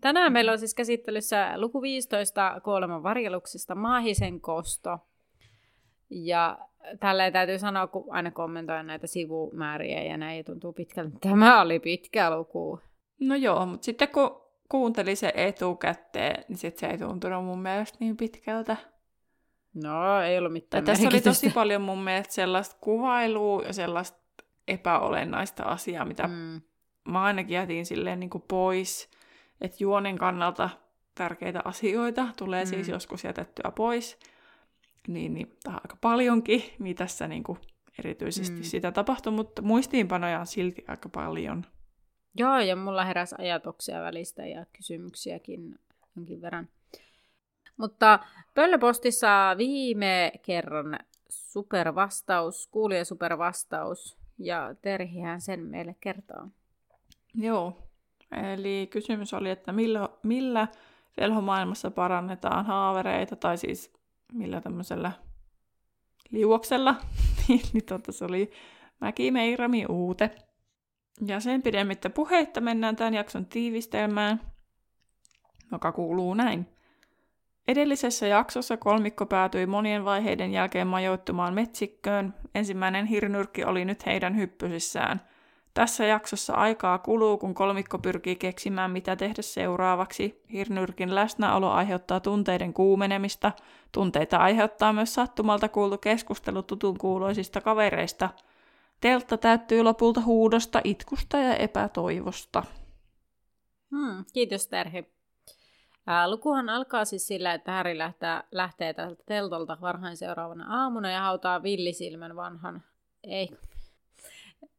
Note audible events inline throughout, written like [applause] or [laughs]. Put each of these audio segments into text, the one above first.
Tänään meillä on siis käsittelyssä luku 15 kuoleman varjeluksista Maahisen kosto. Ja tälleen täytyy sanoa, kun aina kommentoin näitä sivumääriä ja näin, tuntuu pitkältä. Tämä oli pitkä luku. No joo, mutta sitten kun kuuntelin se etukäteen, niin sitten se ei tuntunut mun mielestä niin pitkältä. No, ei ollut mitään Tässä oli tosi paljon mun mielestä sellaista kuvailua ja sellaista epäolennaista asiaa, mitä mm. mä ainakin jätin silleen niin kuin pois että juonen kannalta tärkeitä asioita tulee siis mm. siis joskus jätettyä pois, niin, niin tämä aika paljonkin, mitä tässä niin kuin erityisesti mm. sitä tapahtui, mutta muistiinpanoja on silti aika paljon. Joo, ja mulla heräsi ajatuksia välistä ja kysymyksiäkin jonkin verran. Mutta Pöllöpostissa viime kerran supervastaus, kuulija supervastaus, ja Terhihän sen meille kertoo. Joo, Eli kysymys oli, että millä, millä velhomaailmassa parannetaan haavereita, tai siis millä tämmöisellä liuoksella, [laughs] niin, tota, se oli Mäki Meirami Uute. Ja sen pidemmittä puheitta mennään tämän jakson tiivistelmään, joka kuuluu näin. Edellisessä jaksossa kolmikko päätyi monien vaiheiden jälkeen majoittumaan metsikköön. Ensimmäinen hirnyrkki oli nyt heidän hyppysissään – tässä jaksossa aikaa kuluu, kun kolmikko pyrkii keksimään, mitä tehdä seuraavaksi. Hirnyrkin läsnäolo aiheuttaa tunteiden kuumenemista. Tunteita aiheuttaa myös sattumalta kuultu keskustelu tutun kuuloisista kavereista. Teltta täyttyy lopulta huudosta, itkusta ja epätoivosta. Hmm, kiitos Terhi. Ää, lukuhan alkaa siis sillä, että Häri lähtee, lähtee tältä teltolta varhain seuraavana aamuna ja hautaa villisilmän vanhan, ei,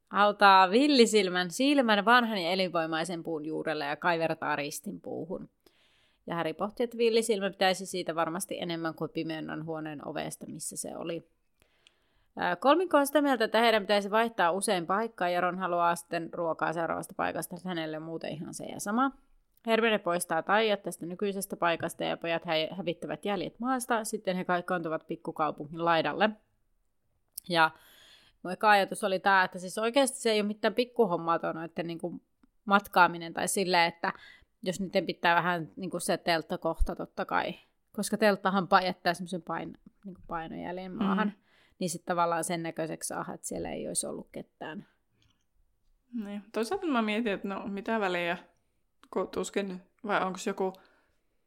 Hautaa villisilmän silmän vanhan ja elinvoimaisen puun juurelle ja kaivertaa ristin puuhun. Ja Häri pohti, että villisilmä pitäisi siitä varmasti enemmän kuin pimeän huoneen ovesta, missä se oli. Kolmikko on sitä mieltä, että heidän pitäisi vaihtaa usein paikkaa, ja Ron haluaa sitten ruokaa seuraavasta paikasta, että hänelle muuten ihan se ja sama. Hermione poistaa taijat tästä nykyisestä paikasta, ja pojat hävittävät jäljet maasta. Sitten he kaikkoontuvat pikkukaupungin laidalle. Ja Mun eka ajatus oli tämä, että siis oikeasti se ei ole mitään pikkuhommaa tuo noiden niin kuin matkaaminen tai silleen, että jos niiden pitää vähän niin kuin se teltta kohta totta kai, koska telttahan jättää semmoisen pain, niin painojäljen maahan, mm. niin sitten tavallaan sen näköiseksi saa, että siellä ei olisi ollut ketään. Niin. Toisaalta mä mietin, että no mitä väliä, kun tuskin, vai onko joku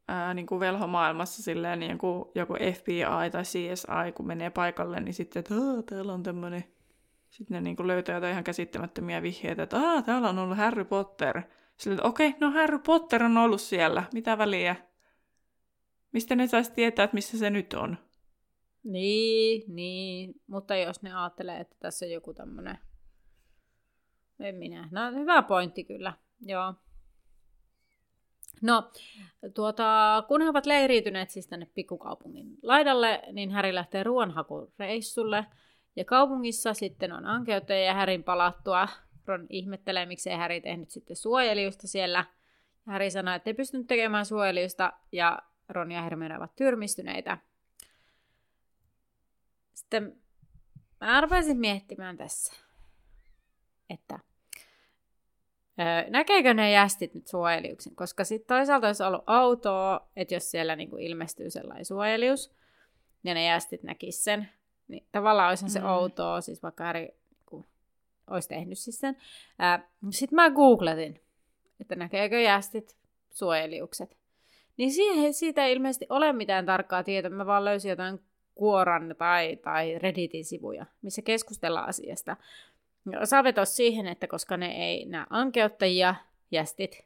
ää, niin kuin velhomaailmassa silleen niin joku, joku FBI tai CSI, kun menee paikalle, niin sitten, että täällä on tämmöinen sitten ne niinku löytää jotain ihan käsittämättömiä vihjeitä, että Aa, täällä on ollut Harry Potter. Sitten, että okei, okay, no Harry Potter on ollut siellä. Mitä väliä? Mistä ne saisi tietää, että missä se nyt on? Niin, niin. Mutta jos ne ajattelee, että tässä on joku tämmöinen... En minä. No, hyvä pointti kyllä. Joo. No, tuota, kun he ovat leiriytyneet siis tänne pikkukaupungin laidalle, niin Häri lähtee ruoanhakureissulle – ja kaupungissa sitten on ankeutta ja Härin palattua. Ron ihmettelee, miksei Häri tehnyt sitten suojelijusta siellä. Häri sanoo, että ei pystynyt tekemään suojelijusta ja Ron ja Hermione ovat tyrmistyneitä. Sitten mä arvaisin miettimään tässä, että näkeekö ne jästit nyt suojeliuksen, koska sitten toisaalta olisi ollut autoa, että jos siellä niinku ilmestyy sellainen suojelius, ja ne jästit näkis sen, niin tavallaan olisi mm. se outoa, siis vaikka Harry kun olisi tehnyt siis sen. Sitten mä googletin, että näkeekö jästit suojeliukset. Niin siihen, siitä ei ilmeisesti ole mitään tarkkaa tietoa. Mä vaan löysin jotain Kuoran tai, tai Redditin sivuja, missä keskustellaan asiasta. Osa vetosi siihen, että koska ne ei näe ankeuttajia, jästit,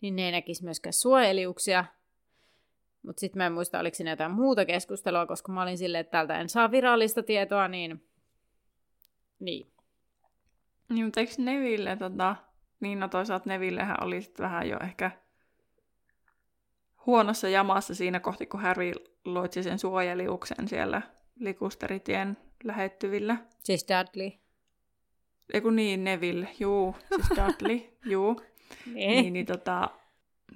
niin ne ei näkisi myöskään suojeliuksia, mutta sitten mä en muista, oliko siinä jotain muuta keskustelua, koska mä olin silleen, että täältä en saa virallista tietoa, niin... Niin. Niin, mutta eikö Neville, tota... Niin, no toisaalta Nevillehän oli sitten vähän jo ehkä huonossa jamassa siinä kohti, kun Harry loitsi sen suojeliuksen siellä likusteritien lähettyvillä. Siis Dudley. Eiku niin, Neville, juu, siis [laughs] Dudley, juu. Niin. Niin, niin, tota,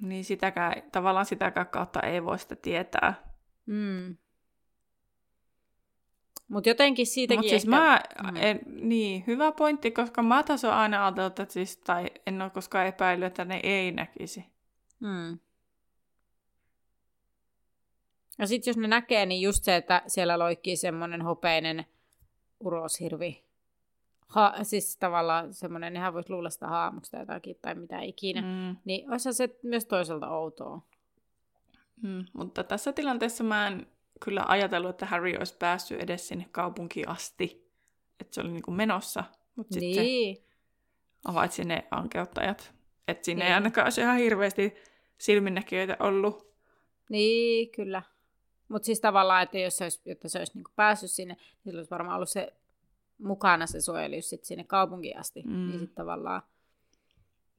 niin sitäkään, tavallaan sitäkään kautta ei voi sitä tietää. Mm. Mutta jotenkin siitäkin Mutta siis ehkä... mä, Mm. en, niin, hyvä pointti, koska mä taas oon aina ajatellut, että siis, tai en ole koskaan epäillyt, että ne ei näkisi. Mm. Ja sitten jos ne näkee, niin just se, että siellä loikkii semmoinen hopeinen uroshirvi. Ha, siis tavallaan semmoinen, nehän voisi luulla sitä haamusta jotakin tai mitä ikinä. Mm. Niin olisi se myös toisaalta outoa. mm, mutta tässä tilanteessa mä en kyllä ajatellut, että Harry olisi päässyt edes sinne kaupunkiin asti. Että se oli niinku menossa, mutta sitten se Niin. havaitsi ne ankeuttajat. Että sinne ei Niin. ainakaan olisi ihan hirveästi silminnäkijöitä ollut. Niin, kyllä. Mutta siis tavallaan, että jos se olisi, jotta se olisi niinku päässyt sinne, niin sillä olisi varmaan ollut se mukana se suojelius sit sinne kaupunkiin asti. Mm. Mm. Niin sitten tavallaan,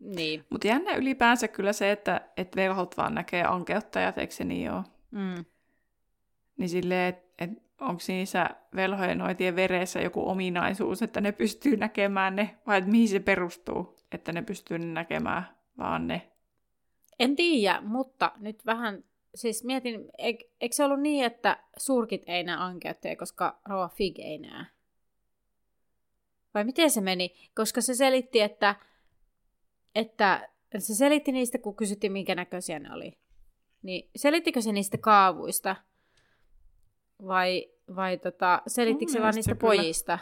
niin. Mutta jännä ylipäänsä kyllä se, että et velhot vaan näkee ankeuttajat, eikö se niin ole? Mm. Niin silleen, että et, onko niissä velhojen noitien veressä joku ominaisuus, että ne pystyy näkemään ne, vai että mihin se perustuu, että ne pystyy näkemään vaan ne. En tiedä, mutta nyt vähän, siis mietin, eikö, se ollut niin, että surkit ei näe ankeuttajia, koska Rova Fig ei näe? Vai miten se meni? Koska se selitti, että, että se selitti niistä, kun kysyttiin, minkä näköisiä ne oli. Niin selittikö se niistä kaavuista? Vai, vai tota, selittikö se vaan niistä kyllä. pojista?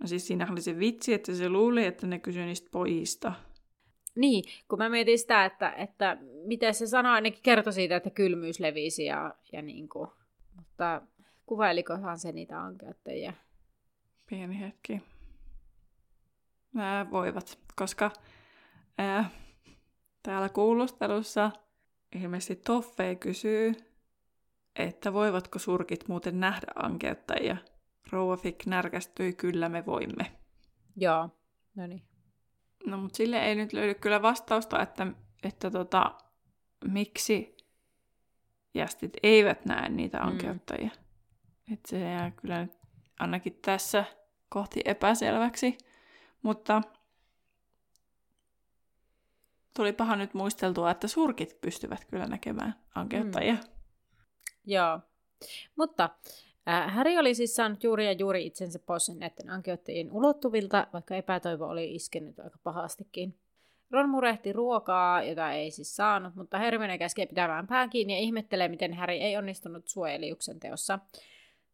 No siis siinä oli se vitsi, että se luuli, että ne kysyi niistä pojista. Niin, kun mä mietin sitä, että, että miten se sana ainakin kertoi siitä, että kylmyys levisi ja, ja niin kuin, mutta kuvailikohan se niitä ankeuttajia? Pieni hetki. Nämä voivat, koska ää, täällä kuulustelussa ilmeisesti Toffei kysyy, että voivatko surkit muuten nähdä ankeuttajia. Rouva Fick närkästyi, kyllä me voimme. Joo, no niin. No mutta sille ei nyt löydy kyllä vastausta, että, että tota, miksi jästit eivät näe niitä Mm. ankeuttajia. Että se jää kyllä nyt ainakin tässä kohti epäselväksi. Mutta tulipahan nyt muisteltua, että surkit pystyvät kyllä näkemään ankeuttajia. Mm. Joo. Mutta äh, Harry oli siis saanut juuri ja juuri itsensä pois näiden ankeuttajien ulottuvilta, vaikka epätoivo oli iskenyt aika pahastikin. Ron murehti ruokaa, jota ei siis saanut, mutta Hermione käskee pitämään pään kiinni ja ihmettelee, miten Harry ei onnistunut suojeliuksen teossa.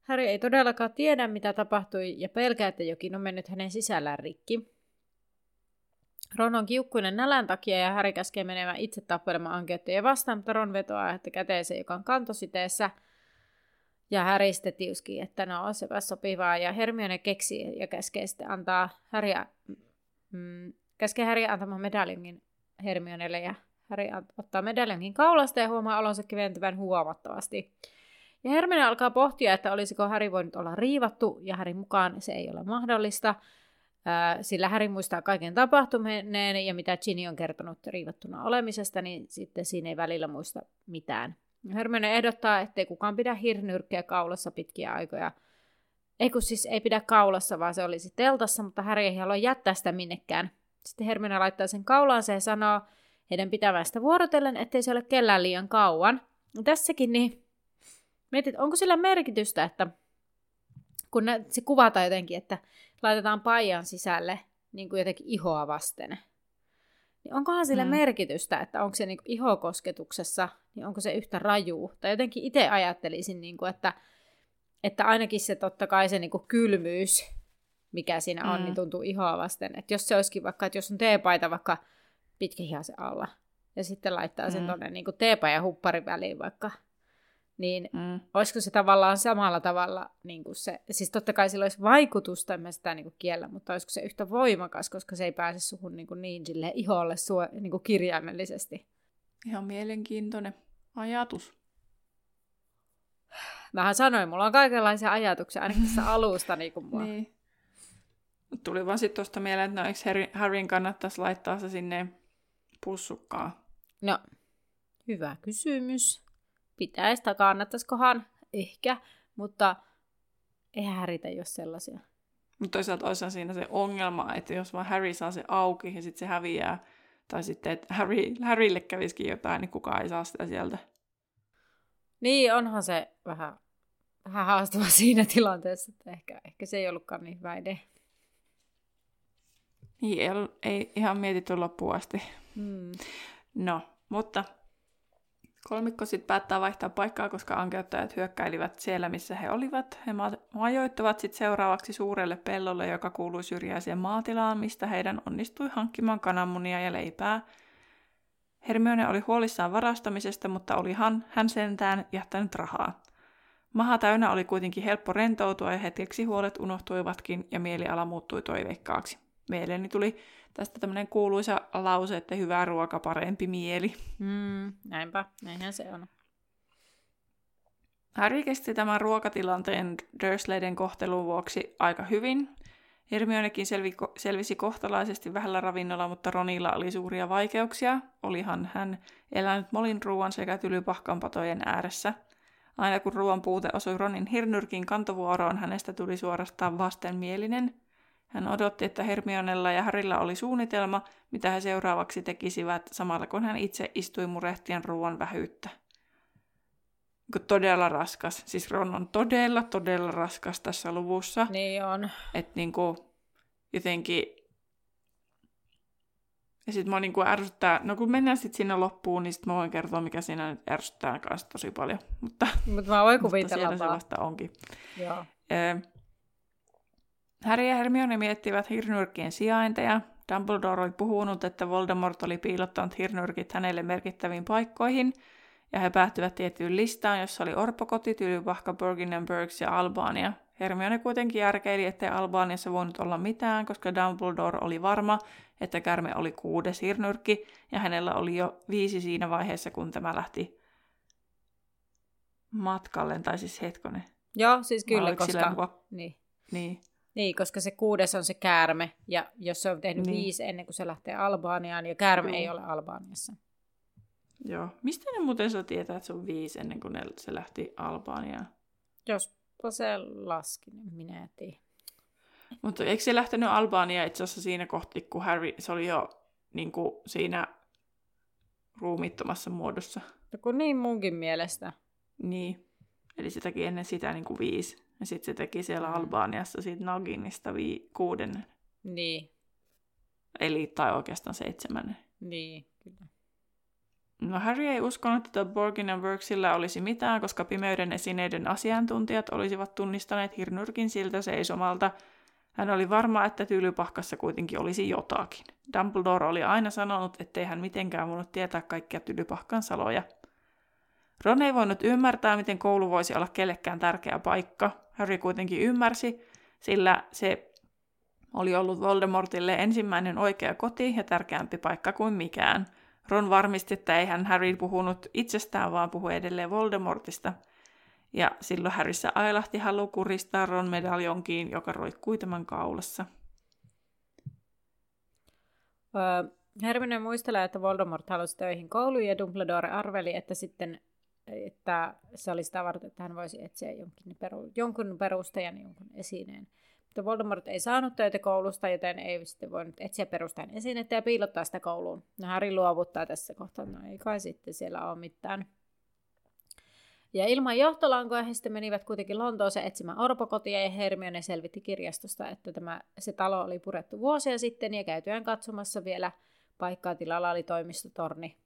Harry ei todellakaan tiedä, mitä tapahtui, ja pelkää, että jokin on mennyt hänen sisällään rikki. Ron on kiukkuinen nälän takia ja Harry käskee menemään itse tappelemaan ankeuttajia vastaan, mutta Ron vetoaa, että käteeseen, joka on kantositeessä. Ja Harry sitten tiuskii, että no sepä sopivaa. Ja Hermione keksii ja käskee sitten antaa Harrya, mm, käskee Harry antamaan medaljongin Hermionelle. Ja Harry ottaa medaljongin kaulasta ja huomaa olonsa keventyvän huomattavasti. Ja Hermione alkaa pohtia, että olisiko Harry voinut olla riivattu, ja Harry mukaan se ei ole mahdollista, sillä Harry muistaa kaiken tapahtuneen, ja mitä Ginny on kertonut riivattuna olemisesta, niin sitten siinä ei välillä muista mitään. Hermione ehdottaa, ettei kukaan pidä hirnyrkkeä kaulassa pitkiä aikoja. Ei kun siis ei pidä kaulassa, vaan se olisi teltassa, mutta Harry ei halua jättää sitä minnekään. Sitten Hermione laittaa sen kaulaansa ja sanoo heidän pitävän sitä vuorotellen, ettei se ole kellään liian kauan. Tässäkin niin mietit, onko sillä merkitystä, että kun ne, se kuvataan jotenkin, että laitetaan paijan sisälle niin kuin jotenkin ihoa vasten. Niin onkohan sillä mm. Merkitystä, että onko se niin kuin ihokosketuksessa, niin onko se yhtä raju? Tai jotenkin itse ajattelisin, niin kuin, että, että ainakin se totta kai se niin kuin kylmyys, mikä siinä on, Mm. niin tuntuu ihoa vasten. Että jos se olisikin vaikka, että jos on teepaita vaikka pitkähihaisen alla, ja sitten laittaa sen Mm. tuonne niin teepa ja hupparin väliin vaikka, niin Mm. olisiko se tavallaan samalla tavalla, niin kuin se, siis totta kai sillä olisi vaikutusta, en mä sitä niin kuin kiellä, mutta olisiko se yhtä voimakas, koska se ei pääse suhun niin, kuin niin sille iholle suo, niin kuin kirjaimellisesti. Ihan mielenkiintoinen ajatus. Mähän sanoin, mulla on kaikenlaisia ajatuksia, ainakin tässä [laughs] alusta niin kuin mua. Niin. Tuli vaan sitten tuosta mieleen, että no, eikö Harry, Harryn kannattaisi laittaa se sinne pussukkaan. No, Hyvä kysymys. Pitäisi tai kannattaisikohan? Ehkä, mutta ei häiritä, jos sellaisia. Mutta toisaalta olisi siinä se ongelma, että jos vaan Harry saa se auki ja sitten se häviää, tai sitten, että Harry, Harrylle kävisikin jotain, niin kukaan ei saa sitä sieltä. Niin, onhan se vähän, vähän haastava [laughs] siinä tilanteessa, että ehkä, ehkä se ei ollutkaan niin hyvä idea. Niin, ei, ei ihan mietitty loppuun asti. Hmm. No, mutta kolmikko sitten päättää vaihtaa paikkaa, koska ankeuttajat hyökkäilivät siellä, missä he olivat. He majoittuvat sitten seuraavaksi suurelle pellolle, joka kuului syrjäiseen maatilaan, mistä heidän onnistui hankkimaan kananmunia ja leipää. Hermione oli huolissaan varastamisesta, mutta olihan hän sentään jättänyt rahaa. Maha täynnä oli kuitenkin helppo rentoutua ja hetkeksi huolet unohtuivatkin ja mieliala muuttui toiveikkaaksi. Mieleeni tuli tästä tämmöinen kuuluisa lause, että hyvä ruoka, parempi mieli. Mm, näinpä, näinhän se on. Harry kesti tämän ruokatilanteen Dursleyden kohtelun vuoksi aika hyvin. Hermionekin selvi, selvisi kohtalaisesti vähällä ravinnolla, mutta Ronilla oli suuria vaikeuksia. Olihan hän elänyt molin ruoan sekä tylypahkan patojen ääressä. Aina kun ruoan puute osui Ronin hirnyrkin kantovuoroon, hänestä tuli suorastaan vastenmielinen – hän odotti, että Hermionella ja Harilla oli suunnitelma, mitä he seuraavaksi tekisivät, samalla kun hän itse istui murehtien ruoan vähyyttä. Todella raskas. Siis Ron on todella, todella raskas tässä luvussa. Niin on. Että niinku, jotenkin... Ja sitten mua niinku ärsyttää, no kun mennään sitten sinne loppuun, niin sitten mä voin kertoa, mikä siinä nyt ärsyttää kanssa tosi paljon. Mutta, Mutta mä voin kuvitella mutta siellä se vasta onkin. Joo. Harry ja Hermione miettivät hirnyrkkien sijainteja. Dumbledore oli puhunut, että Voldemort oli piilottanut hirnyrkit hänelle merkittäviin paikkoihin, ja he päättyvät tiettyyn listaan, jossa oli Orpokoti, Tylypahka, Burgs ja Albania. Hermione kuitenkin järkeili, ettei Albaniassa voinut olla mitään, koska Dumbledore oli varma, että kärme oli kuudes hirnyrkki, ja hänellä oli jo viisi siinä vaiheessa, kun tämä lähti matkalle, tai siis hetkonen. Joo, siis kyllä, koska... Niin. niin. Niin, koska se kuudes on se käärme, ja jos se on tehnyt niin. viisi ennen kuin se lähtee Albaaniaan, ja käärme niin. ei ole Albaaniassa. Joo. Mistä ne muuten saa tietää, että se on viisi ennen kuin ne, se lähti Albaaniaan? Jos se laski, niin minä en tiedä. Mutta eikö se lähtenyt Albaaniaan itse asiassa siinä kohti, kun Harry, se oli jo niin kuin siinä ruumittomassa muodossa? No kun niin munkin mielestä. Niin. Eli se teki ennen sitä niin kuin viisi. Ja sitten se teki siellä mm. Albaaniassa siitä Naginista vii- kuudennen. Niin. Eli, tai oikeastaan seitsemännen. Niin, kyllä. No Harry ei uskonut, että Borgin ja Worksilla olisi mitään, koska pimeyden esineiden asiantuntijat olisivat tunnistaneet Hirnyrkin siltä seisomalta. Hän oli varma, että tylypahkassa kuitenkin olisi jotakin. Dumbledore oli aina sanonut, ettei hän mitenkään voinut tietää kaikkia tylypahkan saloja. Ron ei voinut ymmärtää, miten koulu voisi olla kellekään tärkeä paikka. Harry kuitenkin ymmärsi, sillä se oli ollut Voldemortille ensimmäinen oikea koti ja tärkeämpi paikka kuin mikään. Ron varmisti, että ei hän Harry puhunut itsestään, vaan puhui edelleen Voldemortista. Ja silloin Harryssä ailahti halu kuristaa Ron medaljonkiin, joka roikkui tämän kaulassa. Öö, Hermione muistelee, että Voldemort halusi töihin kouluun ja Dumbledore arveli, että sitten että se oli sitä varten, että hän voisi etsiä jonkin, peru, jonkun perustajan, jonkun esineen. Mutta Voldemort ei saanut töitä koulusta, joten ei sitten voinut etsiä perustajan esinettä ja piilottaa sitä kouluun. No Harry luovuttaa tässä kohtaa, no ei kai sitten siellä ole mitään. Ja ilman johtolankoja he sitten menivät kuitenkin Lontooseen etsimään orpokotia ja Hermione selvitti kirjastosta, että tämä, se talo oli purettu vuosia sitten ja käytyään katsomassa vielä paikkaa tilalla oli toimistotorni,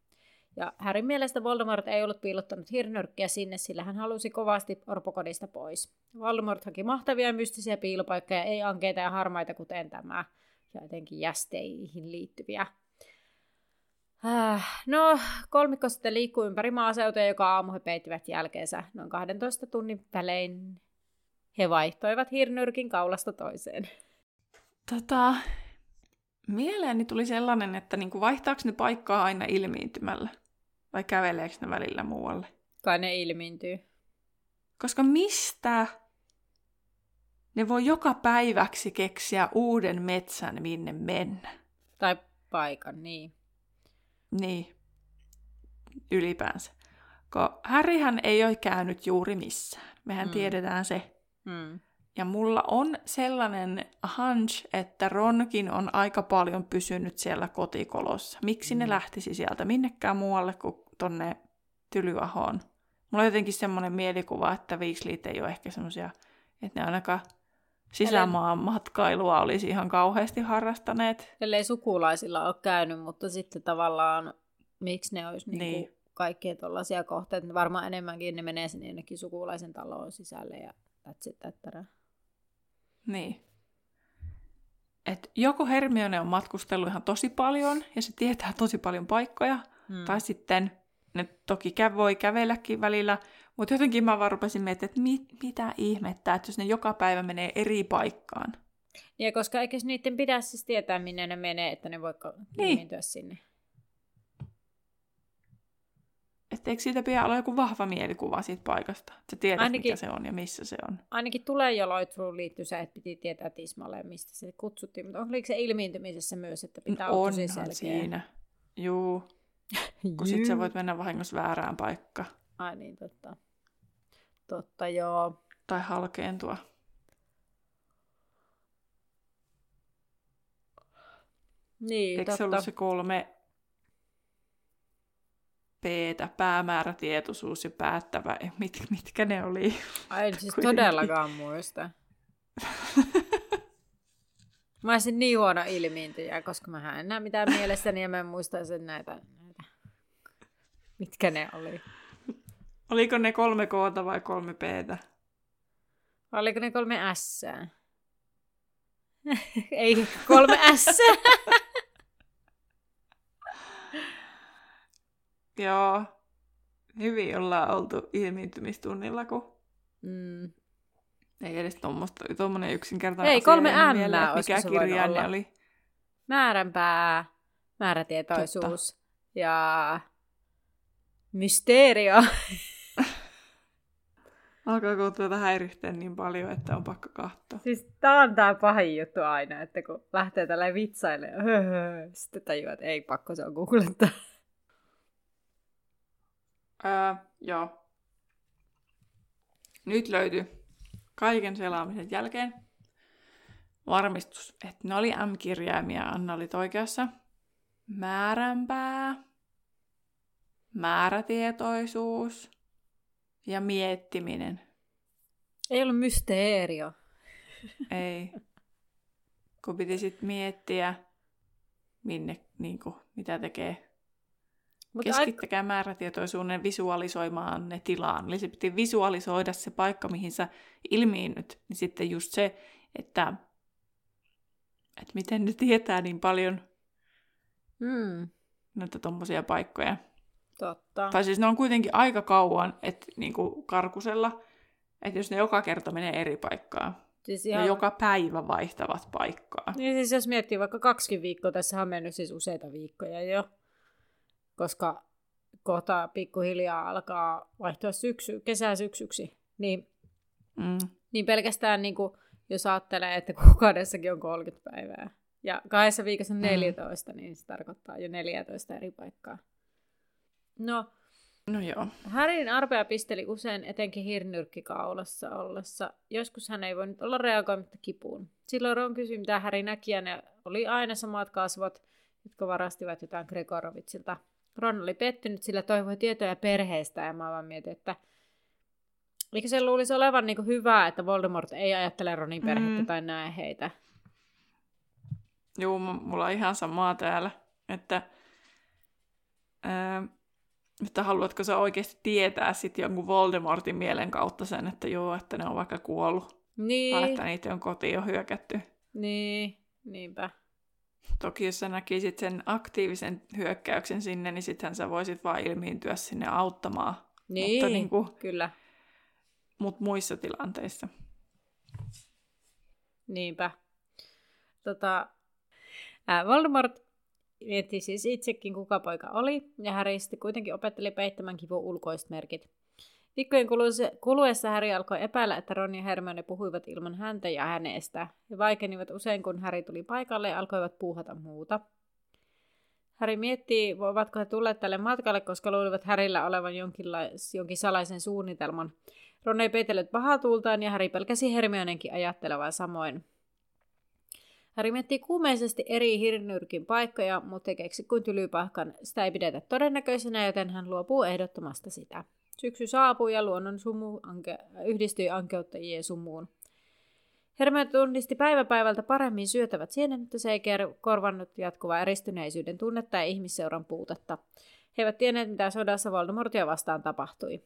ja Härin mielestä Voldemort ei ollut piilottanut hirnyrkkiä sinne, sillä hän halusi kovasti orpokodista pois. Voldemort haki mahtavia mystisiä piilopaikkoja, ei ankeita ja harmaita kuten tämä, ja etenkin jästeihin liittyviä. Äh, no, kolmikko sitten liikkuu ympäri maaseutua, joka aamu he peittivät jälkeensä noin 12 tunnin välein. He vaihtoivat hirnyrkin kaulasta toiseen. Tota, mieleeni tuli sellainen, että niinku vaihtaako ne paikkaa aina ilmiintymällä? Vai käveleekö ne välillä muualle? Kai ne ilmiintyy. Koska mistä ne voi joka päiväksi keksiä uuden metsän, minne mennä? Tai paikan, niin. Niin. ylipäänsä. Kun Harryhän ei ole käynyt juuri missään. Mehän mm. tiedetään se. Mm. Ja mulla on sellainen hunch, että Ronkin on aika paljon pysynyt siellä kotikolossa. Miksi mm. ne lähtisi sieltä minnekään muualle kuin tonne Tylyahoon? Mulla on jotenkin semmoinen mielikuva, että Weasleyt ei ole ehkä semmoisia, että ne ainakaan sisämaan matkailua olisi ihan kauheasti harrastaneet. Ellei sukulaisilla ole käynyt, mutta sitten tavallaan miksi ne olisi niin. Niin kaikkia tuollaisia kohteita. Varmaan enemmänkin ne menee sinne jonnekin sukulaisen taloon sisälle ja that's it, that Niin. Et joko Hermione on matkustellut ihan tosi paljon ja se tietää tosi paljon paikkoja, hmm. tai sitten ne toki kä- voi kävelläkin välillä, mutta jotenkin mä vaan rupesin miettimään, että mit, mitä ihmettä, että jos ne joka päivä menee eri paikkaan. Ja koska eikö niiden pitäisi siis tietää, minne ne menee, että ne voi niin. sinne. Että eikö siitä pidä olla joku vahva mielikuva siitä paikasta? Että sä tiedät, ainakin, mikä se on ja missä se on. Ainakin tulee jo loitruun liittyy se, että piti tietää tismalleen, mistä se kutsuttiin. Mutta oliko se ilmiintymisessä myös, että pitää no, olla tosi selkeä? siinä. Juu. Kun sit sä voit mennä vahingossa väärään paikkaan. Ai niin, totta. Totta, joo. Tai halkeentua. Niin, Eikö totta. se ollut se kolme p päämäärätietoisuus ja päättävä, mit, mitkä ne oli? Ai en siis todellakaan muista. Mä olisin niin huono ilmiintyjä, koska mä en näe mitään mielessäni ja mä en muista sen näitä, näitä. Mitkä ne oli? Oliko ne kolme k vai kolme p Oliko ne kolme s Ei, kolme s [laughs] Joo. Hyvin ollaan oltu ilmiintymistunnilla, kun mm. ei edes tuommoinen yksinkertainen Ei, kolme M, mikä kirjainen oli. Määränpää, määrätietoisuus Totta. ja mysteerio. [laughs] Alkaako tuota häirittää niin paljon, että on pakko katsoa? Siis tää on tää pahin juttu aina, että kun lähtee tällä vitsailemaan, [laughs] sitten tajuaa, että ei pakko se on googlettaa. Öö, joo. Nyt löytyi kaiken selaamisen jälkeen varmistus, että ne oli M-kirjaimia, Anna oli oikeassa. Määränpää, määrätietoisuus ja miettiminen. Ei ollut mysteerio. [laughs] Ei. Kun piti sitten miettiä, minne, niin kuin, mitä tekee Mut Keskittäkää aik- määrätietoisuuden visualisoimaan ne tilaan. Eli se piti visualisoida se paikka, mihin sä ilmiinnyt. Niin sitten just se, että, että miten ne tietää niin paljon mm. näitä tommosia paikkoja. Totta. Tai siis ne on kuitenkin aika kauan, että niin kuin karkusella, että jos ne joka kerta menee eri paikkaan. Siis ihan... Ja joka päivä vaihtavat paikkaa. Niin siis jos miettii vaikka kaksi viikkoa, tässä on mennyt siis useita viikkoja jo koska kohta pikkuhiljaa alkaa vaihtua syksy, kesä-syksyksi, niin, mm. niin pelkästään niin kuin, jos ajattelee, että kuukaudessakin on 30 päivää ja kahdessa viikossa 14, mm. niin se tarkoittaa jo 14 eri paikkaa. No, no joo. Härin arpea pisteli usein etenkin hirnyrkkikaulassa ollessa. Joskus hän ei voinut olla reagoimatta kipuun. Silloin Ron kysyi, mitä Häri näki, ja ne oli aina samat kasvot, jotka varastivat jotain Gregorovitsilta. Ron oli pettynyt, sillä toivoi tietoja perheestä ja mä vaan mietin, että eikö se luulisi olevan niin hyvä, että Voldemort ei ajattele Ronin perhettä mm. tai näe heitä. Joo, mulla on ihan samaa täällä, että, ää, että haluatko sä oikeasti tietää sitten jonkun Voldemortin mielen kautta sen, että joo, että ne on vaikka kuollut. Niin. Tai että niitä on kotiin jo hyökätty. Niin, niinpä. Toki jos sä näkisit sen aktiivisen hyökkäyksen sinne, niin sittenhän sä voisit vaan ilmiintyä sinne auttamaan. Niin, Mutta niin kuin, kyllä. Mutta muissa tilanteissa. Niinpä. Tota, ää, Voldemort mietti siis itsekin, kuka poika oli, ja Harry sitten kuitenkin opetteli peittämään kivun ulkoiset merkit. Viikkojen kuluessa Häri alkoi epäillä, että Ron ja Hermione puhuivat ilman häntä ja hänestä. He vaikenivat usein, kun Häri tuli paikalle ja alkoivat puuhata muuta. Häri miettii, voivatko he tulleet tälle matkalle, koska luulivat Härillä olevan jonkin salaisen suunnitelman. Ron ei peitellyt pahaa tuultaan ja Häri pelkäsi Hermionenkin ajattelevan samoin. Häri miettii kuumeisesti eri hirnyrkin paikkoja, mutta keksi kuin tylypahkan. Sitä ei pidetä todennäköisenä, joten hän luopuu ehdottomasta sitä. Syksy saapuu ja luonnon sumu anke- yhdistyi ankeuttajien sumuun. Hermione tunnisti päiväpäivältä paremmin syötävät sienet, mutta se ei korvannut jatkuvaa eristyneisyyden tunnetta ja ihmisseuran puutetta. He eivät tienneet, mitä sodassa Voldemortia vastaan tapahtui.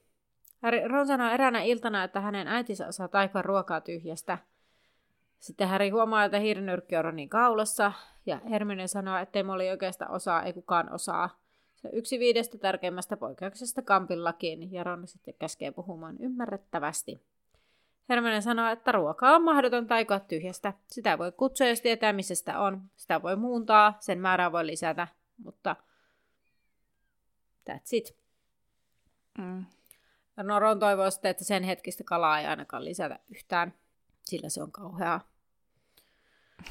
Ron sanoi eräänä iltana, että hänen äitinsä osaa taikoa ruokaa tyhjästä. Sitten Harry huomaa, että hirnyrkki on Ronin kaulassa, ja Hermione sanoo, että ei oli oikeasta osaa, ei kukaan osaa. On yksi viidestä tärkeimmästä poikkeuksesta Kampin lakiin, ja Ron sitten käskee puhumaan ymmärrettävästi. Hermione sanoo, että ruoka on mahdoton taikoa tyhjästä. Sitä voi kutsua, jos tietää, missä sitä on. Sitä voi muuntaa, sen määrää voi lisätä, mutta that's it. Mm. No Ron toivoo sitten, että sen hetkistä kalaa ei ainakaan lisätä yhtään, sillä se on kauheaa.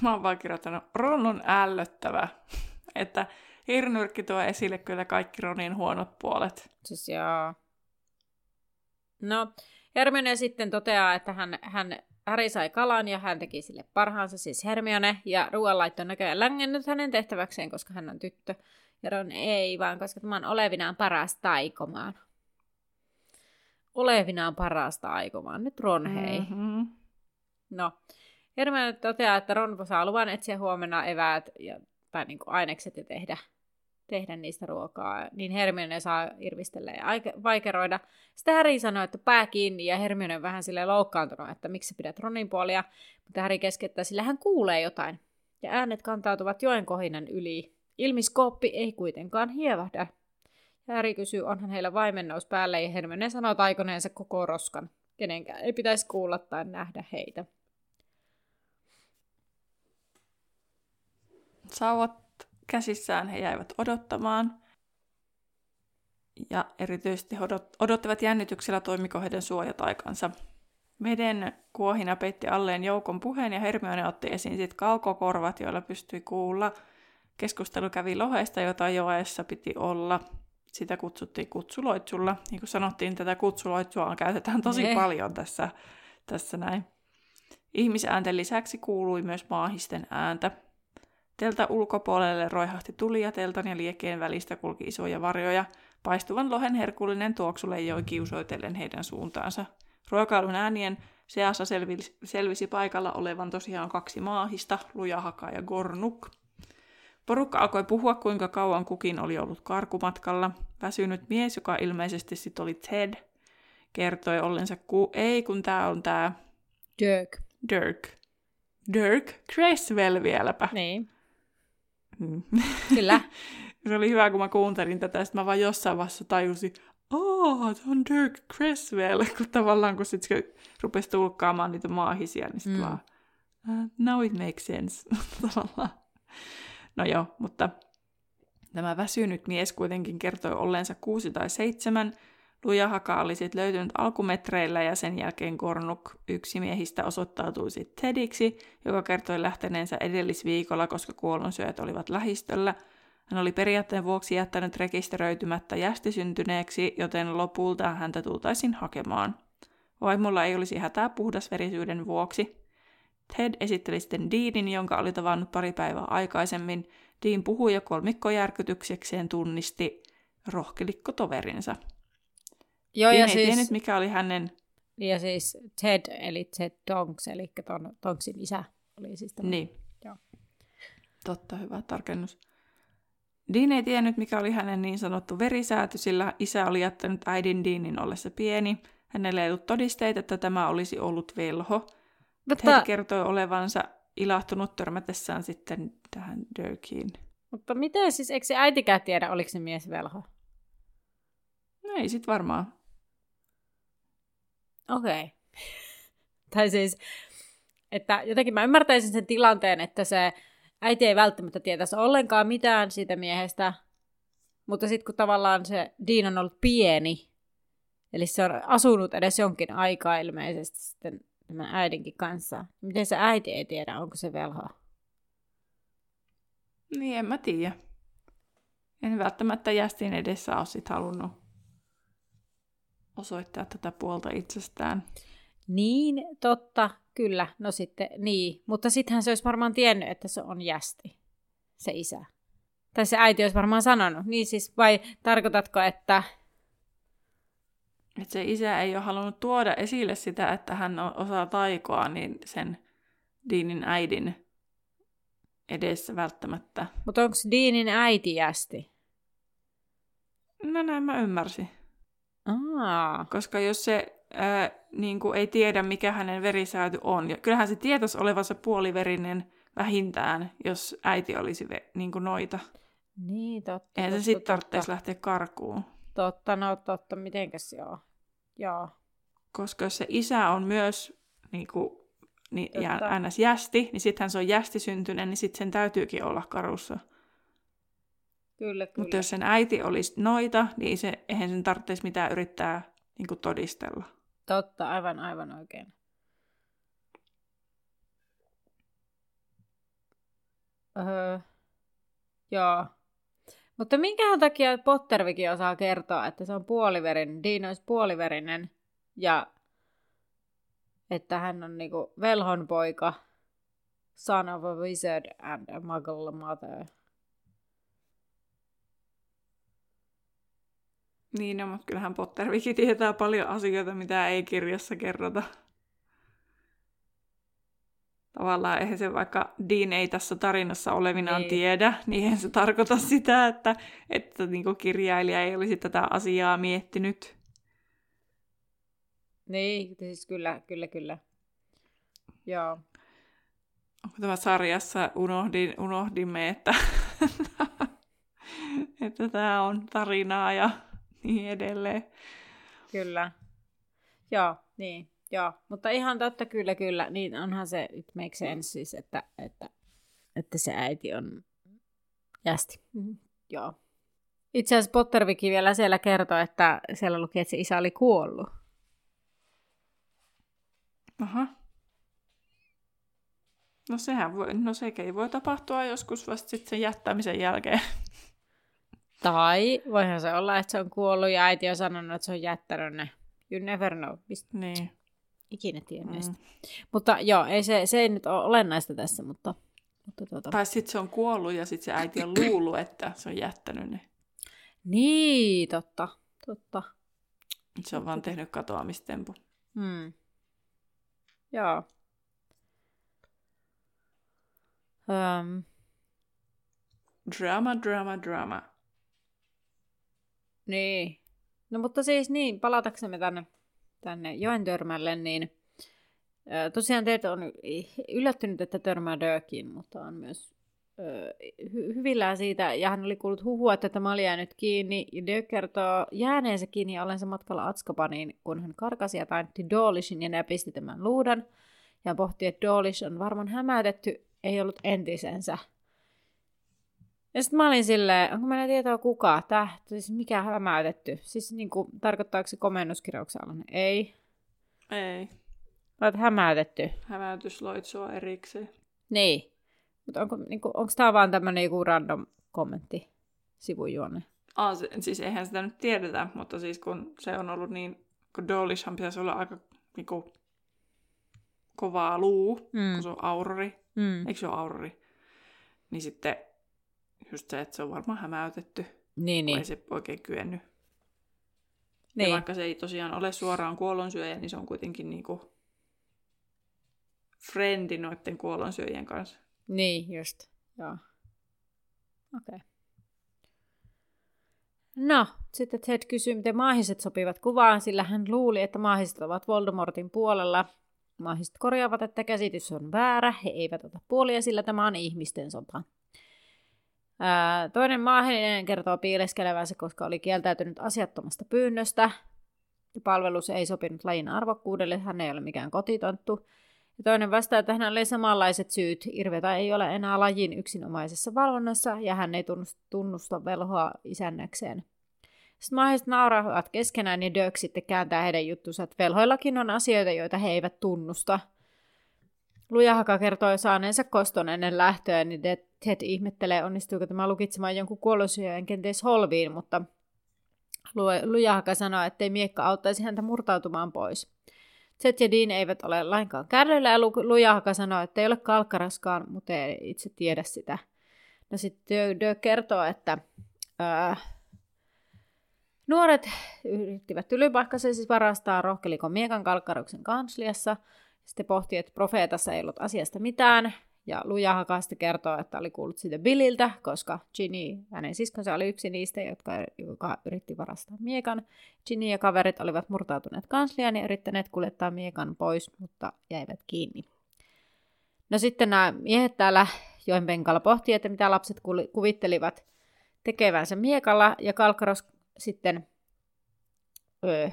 Mä oon vaan kirjoittanut, Ron on ällöttävä. [laughs] että hirnyrkki tuo esille kyllä kaikki Ronin huonot puolet. Siis joo. No, Hermione sitten toteaa, että hän, hän Harry sai kalan ja hän teki sille parhaansa, siis Hermione, ja ruoanlaitto on näköjään längennyt hänen tehtäväkseen, koska hän on tyttö. Ja Ron ei, vaan koska tämä on olevinaan paras taikomaan. Olevinaan parasta aikomaan. Nyt Ron, hei. Mm-hmm. No, Hermione toteaa, että Ron saa luvan etsiä huomenna eväät ja, tai niin kuin ainekset ja tehdä tehdä niistä ruokaa, niin Hermione saa irvistellä ja vaikeroida. Sitten Harry sanoo, että pää kiinni ja Hermione on vähän sille loukkaantunut, että miksi pidät Ronin puolia, mutta Harry keskeyttää, sillä hän kuulee jotain. Ja äänet kantautuvat joen kohinan yli. Ilmiskooppi ei kuitenkaan hievahda. Ja Harry kysyy, onhan heillä vaimennaus päällä ja Hermione sanoo taikoneensa koko roskan. Kenenkään ei pitäisi kuulla tai nähdä heitä. Sauvat käsissään he jäivät odottamaan. Ja erityisesti odottivat jännityksellä toimiko heidän suojataikansa. Veden kuohina peitti alleen joukon puheen ja Hermione otti esiin sitten kaukokorvat, joilla pystyi kuulla. Keskustelu kävi lohesta, jota joessa piti olla. Sitä kutsuttiin kutsuloitsulla. Niin kuin sanottiin, tätä kutsuloitsua käytetään tosi ne. paljon tässä, tässä näin. Ihmisäänten lisäksi kuului myös maahisten ääntä. Teltä ulkopuolelle roihahti tuli ja teltan ja liekkeen välistä kulki isoja varjoja. Paistuvan lohen herkullinen tuoksu leijoi kiusoitellen heidän suuntaansa. Ruokailun äänien seassa selvisi, selvisi paikalla olevan tosiaan kaksi maahista, Lujahaka ja Gornuk. Porukka alkoi puhua, kuinka kauan kukin oli ollut karkumatkalla. Väsynyt mies, joka ilmeisesti sit oli Ted, kertoi ollensa, ku ei kun tää on tää... Dirk. Dirk. Dirk Creswell vieläpä. Niin. Mm. Kyllä. [laughs] se oli hyvä, kun mä kuuntelin tätä, sitten mä vaan jossain vaiheessa tajusin, oh, se on Dirk Creswell, [laughs] kun tavallaan kun sitten rupesi tulkkaamaan niitä maahisia, niin sitten mm. vaan, uh, now it makes sense, [laughs] tavallaan. No joo, mutta tämä väsynyt mies kuitenkin kertoi olleensa kuusi tai seitsemän, Lujahaka oli sitten löytynyt alkumetreillä ja sen jälkeen Kornuk yksi miehistä osoittautui sitten Tediksi, joka kertoi lähteneensä edellisviikolla, koska kuollonsyöt olivat lähistöllä. Hän oli periaatteen vuoksi jättänyt rekisteröitymättä jästisyntyneeksi, joten lopulta häntä tultaisiin hakemaan. Vaimolla ei olisi hätää puhdasverisyyden vuoksi. Ted esitteli sitten Deanin, jonka oli tavannut pari päivää aikaisemmin. Dean puhui ja kolmikko järkytyksekseen tunnisti rohkelikko-toverinsa. Joo, ja ei siis... tiennyt, mikä oli hänen... Ja siis Ted, eli Ted Tonks, eli ton, Tonksin isä oli siis tämä. Niin. Joo. Totta, hyvä tarkennus. Dean ei tiennyt, mikä oli hänen niin sanottu verisääty, sillä isä oli jättänyt äidin Deanin ollessa pieni. Hänellä ei ollut todisteita, että tämä olisi ollut velho. Mutta... Ted kertoi olevansa ilahtunut törmätessään sitten tähän Dirkiin. Mutta miten siis, eikö se äitikään tiedä, oliko se mies velho? No ei sit varmaan. Okei. Okay. tai siis, että jotenkin mä ymmärtäisin sen tilanteen, että se äiti ei välttämättä tietäisi ollenkaan mitään siitä miehestä, mutta sitten kun tavallaan se Dean on ollut pieni, eli se on asunut edes jonkin aikaa ilmeisesti sitten tämän äidinkin kanssa, niin miten se äiti ei tiedä, onko se velho? Niin, en mä tiedä. En välttämättä jästin edessä ole sit halunnut osoittaa tätä puolta itsestään. Niin, totta, kyllä. No sitten, niin. Mutta sittenhän se olisi varmaan tiennyt, että se on jästi, se isä. Tai se äiti olisi varmaan sanonut. Niin siis, vai tarkoitatko, että... Että se isä ei ole halunnut tuoda esille sitä, että hän osaa taikoa, niin sen Deanin äidin edessä välttämättä. Mutta onko Deanin äiti jästi? No näin mä ymmärsin. Aa. Koska jos se ää, niin kuin ei tiedä, mikä hänen verisääty on. Ja kyllähän se tietäisi olevansa puoliverinen vähintään, jos äiti olisi ve, niin kuin noita. Niin, totta. Eihän totta, se sitten tarvitsisi lähteä karkuun. Totta, no totta, mitenkäs joo. Joo. Koska jos se isä on myös niin kuin, niin, ja ns. jästi, niin sittenhän se on jästisyntyinen, niin sitten sen täytyykin olla karussa. Kyllä, kyllä. Mutta jos sen äiti olisi noita, niin se, eihän sen tarvitsisi mitään yrittää niin kuin todistella. Totta, aivan, aivan oikein. Öö, joo. Mutta minkä takia Pottervikin osaa kertoa, että se on puoliverinen, Dean olisi puoliverinen ja että hän on niinku velhon poika, son of a wizard and a muggle mother. Niin, no, mutta kyllähän Potterviki tietää paljon asioita, mitä ei kirjassa kerrota. Tavallaan eihän se vaikka Dean ei tässä tarinassa olevinaan Niin. tiedä, niin eihän se tarkoita sitä, että, että niin kirjailija ei olisi tätä asiaa miettinyt. Niin, siis kyllä, kyllä, kyllä. Joo. Onko tämä sarjassa unohdin, unohdimme, että, [laughs] että tämä on tarinaa ja [laughs] niin edelleen. Kyllä. Joo, niin. Joo, mutta ihan totta, kyllä, kyllä. Niin onhan se, it makes sense siis, että, että, että se äiti on jästi. Mm-hmm. Joo. Itse asiassa Potterviki vielä siellä kertoi, että siellä luki, että se isä oli kuollut. Aha. No sehän voi, no sekin voi tapahtua joskus vasta sitten sen jättämisen jälkeen. [laughs] Tai voihan se olla, että se on kuollut ja äiti on sanonut, että se on jättänyt ne. You never know. Mistä Niin. ikinä tienneistä. Mm. Mm. Mutta joo, ei se, se ei nyt ole olennaista tässä, mutta, mutta tuota. Tai sitten se on kuollut ja sitten se äiti on luullut, että se on jättänyt ne. Niin, totta, totta. Se on vaan tehnyt katoamistempu. Hmm. Joo. Öm, Drama, drama, drama. Niin. No mutta siis niin, palataksemme tänne, tänne joen törmälle, niin ö, tosiaan teitä on yllättynyt, että törmää Dirkiin, mutta on myös ö, hy- hyvillään siitä, ja hän oli kuullut huhua, että tämä oli jäänyt kiinni, ja Dirk kertoo jääneensä kiinni ja olensa matkalla Atskapaniin, kun hän karkasi ja taintti Doolishin ja näpisti tämän luudan, ja pohti, että Doolish on varmaan hämäytetty, ei ollut entisensä. Ja sitten mä olin silleen, onko meillä tietoa kuka, tää, siis mikä hämäytetty? Siis niin kuin, tarkoittaako se komennuskirjauksen alainen? Ei. Ei. Olet hämäytetty. Hämäytysloitsua erikseen. Niin. Mutta onko, niinku, onko tämä vaan tämmöinen joku random kommentti, sivujuonne? Ah, se, siis eihän sitä nyt tiedetä, mutta siis kun se on ollut niin, kun Dolishhan pitäisi olla aika niinku, kovaa luu, Mm. kun se on aurori. Mm. Eikö se ole aurori? Niin sitten just se, että se on varmaan hämäytetty, Niin, niin. ei se oikein kyennyt. Ja niin. vaikka se ei tosiaan ole suoraan kuollonsyöjä, niin se on kuitenkin niinku frendi noiden kuollonsyöjien kanssa. Niin, just. Joo. Okei. Okay. No, sitten Ted kysyy, miten maahiset sopivat kuvaan, sillä hän luuli, että maahiset ovat Voldemortin puolella. Maahiset korjaavat, että käsitys on väärä, he eivät ota puolia, sillä tämä on ihmisten sota. Toinen maahinen kertoo piileskelevänsä, koska oli kieltäytynyt asiattomasta pyynnöstä. Palvelus ei sopinut lajin arvokkuudelle, hän ei ole mikään kotitonttu. Ja toinen vastaa, että hänellä oli samanlaiset syyt. Irveta ei ole enää lajin yksinomaisessa valvonnassa ja hän ei tunnusta, velhoa isännäkseen. Sitten mahdollisesti nauravat keskenään ja Dirk sitten kääntää heidän juttunsa, että velhoillakin on asioita, joita he eivät tunnusta. Lujahaka kertoi saaneensa koston ennen lähtöä, niin Ted ihmettelee, onnistuuko tämä lukitsemaan jonkun kuollosyöjän kenties holviin, mutta Lujahaka sanoi, ettei miekka auttaisi häntä murtautumaan pois. Ted ja Dean eivät ole lainkaan kärryillä ja Lujahaka sanoi, että ei ole kalkkaraskaan, mutta ei itse tiedä sitä. No sitten Dirk kertoo, että ää, nuoret yrittivät ylipaikkaisen siis varastaa rohkelikon miekan kalkkaruksen kansliassa. Sitten pohti, että profeetassa ei ollut asiasta mitään, ja Luja sitten kertoo, että oli kuullut siitä Billiltä, koska Ginny, hänen siskonsa, oli yksi niistä, jotka, joka yritti varastaa miekan. Ginny ja kaverit olivat murtautuneet kansliaan ja yrittäneet kuljettaa miekan pois, mutta jäivät kiinni. No sitten nämä miehet täällä joen penkalla pohti, että mitä lapset kuvittelivat tekevänsä miekalla, ja Kalkaros sitten, öö,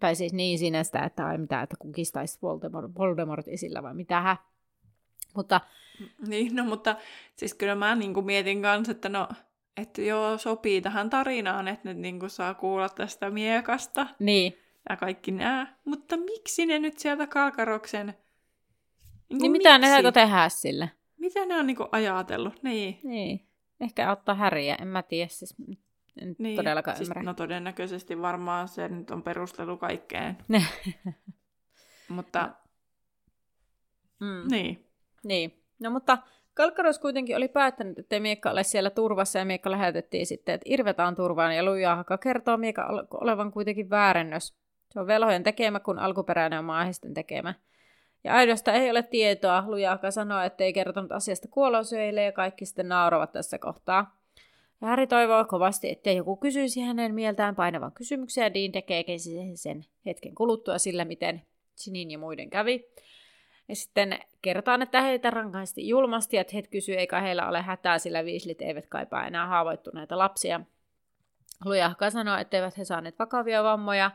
tai siis niin sinä sitä, että ai mitä, että kukistaisi Voldemort, Voldemort esillä vai mitä mutta... Niin, no mutta siis kyllä mä niin kuin mietin kanssa, että no, että joo, sopii tähän tarinaan, että ne niin kuin saa kuulla tästä miekasta. Niin. Ja kaikki nämä. Mutta miksi ne nyt sieltä Kalkaroksen... Niin, niin mitä ne aikoo tehdä sille? Mitä ne on niin kuin ajatellut? Niin. Niin. Ehkä ottaa häriä, en mä tiedä. Siis en niin, todellakaan siis, ymmärrä. No todennäköisesti varmaan se nyt on perustelu kaikkeen. [laughs] Mutta... Mm. Niin. Niin, no mutta Kalkkaros kuitenkin oli päättänyt, että Miekka ole siellä turvassa ja Miekka lähetettiin sitten, että irvetaan turvaan ja Lujahaka kertoo Miekka olevan kuitenkin väärennös. Se on velhojen tekemä, kun alkuperäinen on maahisten tekemä. Ja aidosta ei ole tietoa. Lujahaka sanoo, että ei kertonut asiasta kuolosyöille ja kaikki sitten nauravat tässä kohtaa. Ja Harry toivoo kovasti, että joku kysyisi hänen mieltään painavan kysymyksen ja Dean tekeekin sen hetken kuluttua sillä, miten Sinin ja muiden kävi. Ja sitten kertaan, että heitä rankaisti julmasti, että he kysyy, eikä heillä ole hätää, sillä viislit eivät kaipaa enää haavoittuneita lapsia. Lujahka sanoo, etteivät he saaneet vakavia vammoja,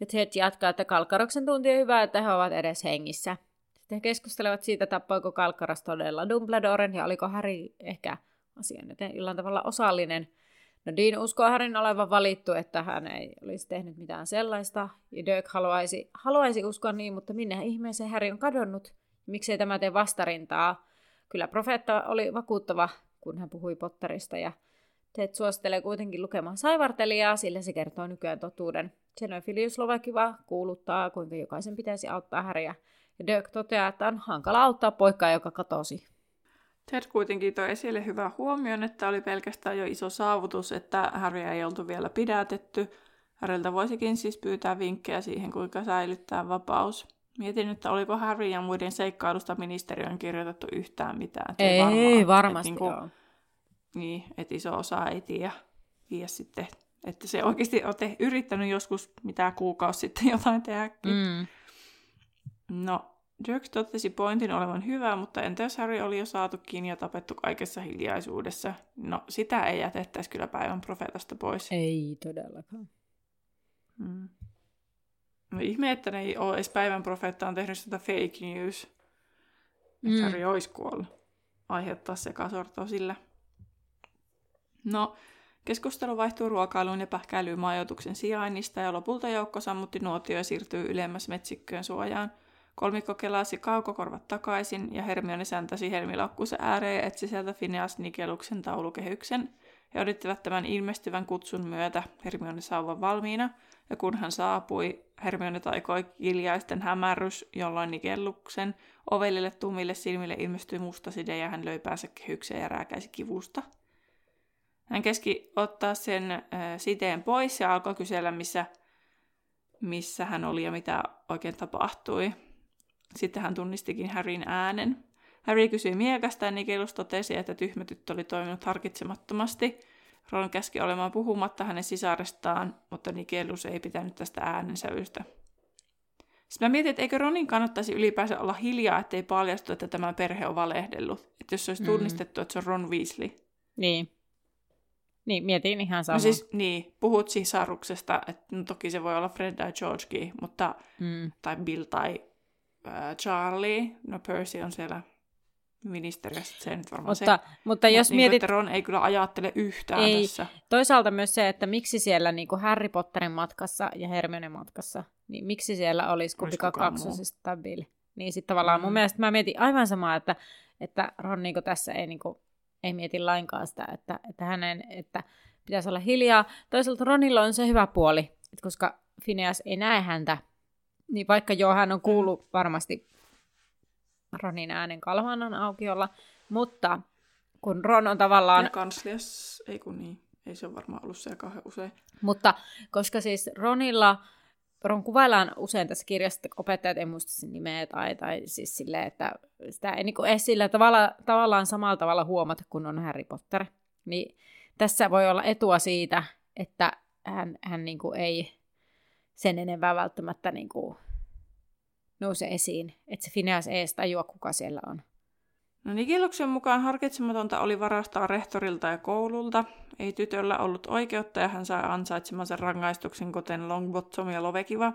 ja Ted jatkaa, että Kalkkaroksen tunti on hyvä, että he ovat edes hengissä. Sitten he keskustelevat siitä, tappoiko Kalkkaras todella Dumbledoren, ja oliko Harry ehkä asian joten illan tavalla osallinen – No Dean uskoo Harryn olevan valittu, että hän ei olisi tehnyt mitään sellaista, ja Dirk haluaisi, haluaisi uskoa niin, mutta minne ihmeeseen Harry on kadonnut? Miksei tämä tee vastarintaa? Kyllä profeetta oli vakuuttava, kun hän puhui Potterista, ja Ted suosittelee kuitenkin lukemaan saivartelijaa, sillä se kertoo nykyään totuuden. Xenophilius Lovakiva kuuluttaa, kuinka jokaisen pitäisi auttaa Harryä, ja Dirk toteaa, että on hankala auttaa poikaa, joka katosi. Ted kuitenkin toi esille hyvä huomioon, että oli pelkästään jo iso saavutus, että Harry ei oltu vielä pidätetty. Harryltä voisikin siis pyytää vinkkejä siihen, kuinka säilyttää vapaus. Mietin, että oliko Harry ja muiden seikkailusta ministeriön kirjoitettu yhtään mitään. Ei, ei varmasti että, niin, kuin, niin, että iso osa ei tiedä. Ja sitten, että se oikeasti on te, yrittänyt joskus mitä kuukausi sitten jotain tehdäkin. Mm. No, Dirk totesi pointin olevan hyvä, mutta entä jos Harry oli jo saatu kiinni ja tapettu kaikessa hiljaisuudessa? No, sitä ei jätettäisi kyllä päivän profeetasta pois. Ei todellakaan. Hmm. No ihme, että ne ei ole edes päivän profeetta on tehnyt sitä fake news. Että mm. Harry olisi kuollut. Aiheuttaa sekasortoa sillä. No, keskustelu vaihtuu ruokailuun ja pähkäilyyn majoituksen sijainnista ja lopulta joukko sammutti nuotio ja siirtyy ylemmäs metsikköön suojaan. Kolmikko kelasi kaukokorvat takaisin ja Hermione säntäsi helmilakkusen ääreen ja etsi sieltä Phineas Nikeluksen taulukehyksen. He odottivat tämän ilmestyvän kutsun myötä Hermione sauvan valmiina, ja kun hän saapui, Hermione taikoi kiljaisten hämärrys, jolloin Nikelluksen ovelille tummille silmille ilmestyi musta side ja hän löi päänsä kehykseen ja rääkäisi kivusta. Hän keski ottaa sen siteen pois ja alkoi kysellä, missä, missä hän oli ja mitä oikein tapahtui. Sitten hän tunnistikin Harryn äänen. Harry kysyi miekasta ja Nikelus totesi, että tyhmä tyttö oli toiminut harkitsemattomasti. Ron käski olemaan puhumatta hänen sisarestaan, mutta Nikelus ei pitänyt tästä äänensävystä. Sitten mä mietin, että eikö Ronin kannattaisi ylipäänsä olla hiljaa, ettei paljastu, että tämä perhe on valehdellut. Että jos se olisi mm. tunnistettu, että se on Ron Weasley. Niin. Niin, mietin ihan samaa. No siis, niin, puhut sisaruksesta, että no toki se voi olla Fred tai Georgekin, mutta, mm. tai Bill tai äh, Charlie, no Percy on siellä ministeriössä, se nyt varmaan mutta, se. Mutta jos Mut, mietit... Niin Ron ei kyllä ajattele yhtään ei. tässä. Toisaalta myös se, että miksi siellä niin kuin Harry Potterin matkassa ja Hermione matkassa, niin miksi siellä olisi kumpikaan kaksosista tai Bill? Niin sitten tavallaan mun Mm. mielestä mä mietin aivan samaa, että, että Ron niinku tässä ei, niinku, ei mieti lainkaan sitä, että, että hänen, että pitäisi olla hiljaa. Toisaalta Ronilla on se hyvä puoli, että koska Phineas ei näe häntä, niin vaikka joo, hän on kuullut varmasti Ronin äänen kalvanan aukiolla, mutta kun Ron on tavallaan Ja kanslias, ei kun niin, ei se ole varmaan ollut siellä kauhean usein. Mutta koska siis Ronilla, Ron kuvaillaan usein tässä kirjassa, että opettajat ei muista sen nimeä tai, tai siis silleen, että sitä ei niin edes sillä tavalla, tavallaan samalla tavalla huomata, kun on Harry Potter. Niin tässä voi olla etua siitä, että hän, hän niin ei sen enempää välttämättä niin kuin nouse esiin, että se Phineas ei edes tajua, kuka siellä on. No Nikiluksen mukaan harkitsematonta oli varastaa rehtorilta ja koululta. Ei tytöllä ollut oikeutta ja hän sai ansaitsemansa rangaistuksen, kuten Longbottom ja Lovekiva.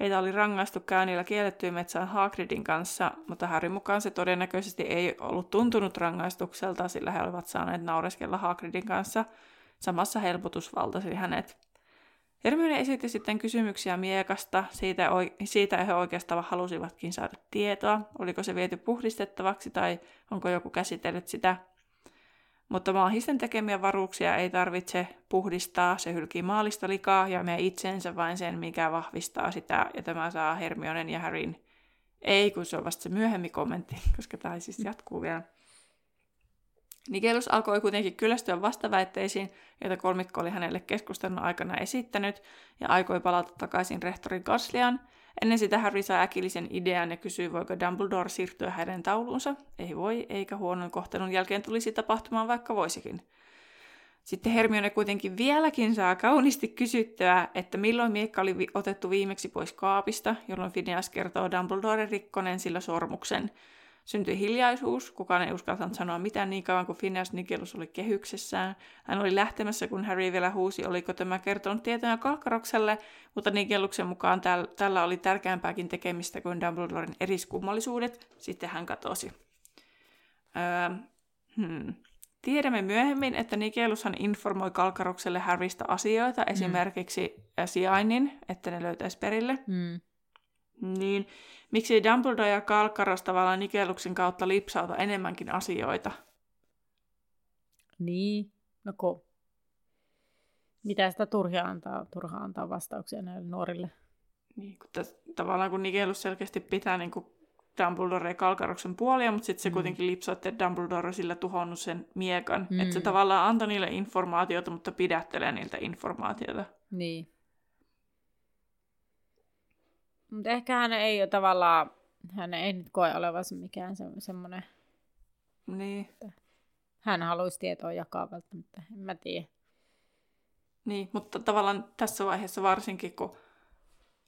Heitä oli rangaistu käynnillä kiellettyyn metsään Hagridin kanssa, mutta Harry mukaan se todennäköisesti ei ollut tuntunut rangaistukselta, sillä he olivat saaneet naureskella Hagridin kanssa. Samassa helpotus valtasi hänet. Hermione esitti sitten kysymyksiä miekasta, siitä, siitä he oikeastaan halusivatkin saada tietoa, oliko se viety puhdistettavaksi tai onko joku käsitellyt sitä. Mutta maahisten tekemiä varuuksia ei tarvitse puhdistaa, se hylkii maalista likaa ja me itseensä vain sen, mikä vahvistaa sitä, ja tämä saa Hermionen ja Harryn. Ei, kun se on vasta se myöhemmin kommentti, koska tämä siis jatkuu vielä. Nikelus alkoi kuitenkin kyllästyä vastaväitteisiin, joita kolmikko oli hänelle keskustelun aikana esittänyt, ja aikoi palata takaisin rehtorin kansliaan. Ennen sitä Harry sai äkillisen idean ja kysyi, voiko Dumbledore siirtyä hänen tauluunsa. Ei voi, eikä huonon kohtelun jälkeen tulisi tapahtumaan, vaikka voisikin. Sitten Hermione kuitenkin vieläkin saa kauniisti kysyttyä, että milloin miekka oli otettu viimeksi pois kaapista, jolloin Phineas kertoo Dumbledore rikkoneen sillä sormuksen. Syntyi hiljaisuus, kukaan ei uskaltanut sanoa mitään niin kauan kuin Phineas Nigelus oli kehyksessään. Hän oli lähtemässä, kun Harry vielä huusi, oliko tämä kertonut tietoja Kalkarokselle, mutta Nigeluksen mukaan täl- tällä oli tärkeämpääkin tekemistä kuin Dumbledoren eriskummallisuudet. Sitten hän katosi. Öö, hmm. Tiedämme myöhemmin, että Nikelushan informoi Kalkarokselle Harrystä asioita, esimerkiksi äh, sijainnin, että ne löytäisi perille. Mm. Niin miksi Dumbledore ja Kalkkaros tavallaan Nikeluksen kautta lipsauta enemmänkin asioita? Niin, no ko. Mitä sitä turhia antaa, turha antaa vastauksia näille nuorille? Niin, kun täs, tavallaan kun Nikelus selkeästi pitää niin kuin Dumbledore ja Kalkaroksen puolia, mutta sitten se Mm. kuitenkin lipsautti, että Dumbledore sillä tuhonnut sen miekan. Mm. Että se tavallaan antoi niille informaatiota, mutta pidättelee niiltä informaatiota. Niin. Mutta ehkä hän ei ole tavallaan, hän ei nyt koe olevansa mikään se, semmoinen, Niin. hän haluaisi tietoa jakaa välttämättä, en mä tiedä. Niin, mutta tavallaan tässä vaiheessa varsinkin, kun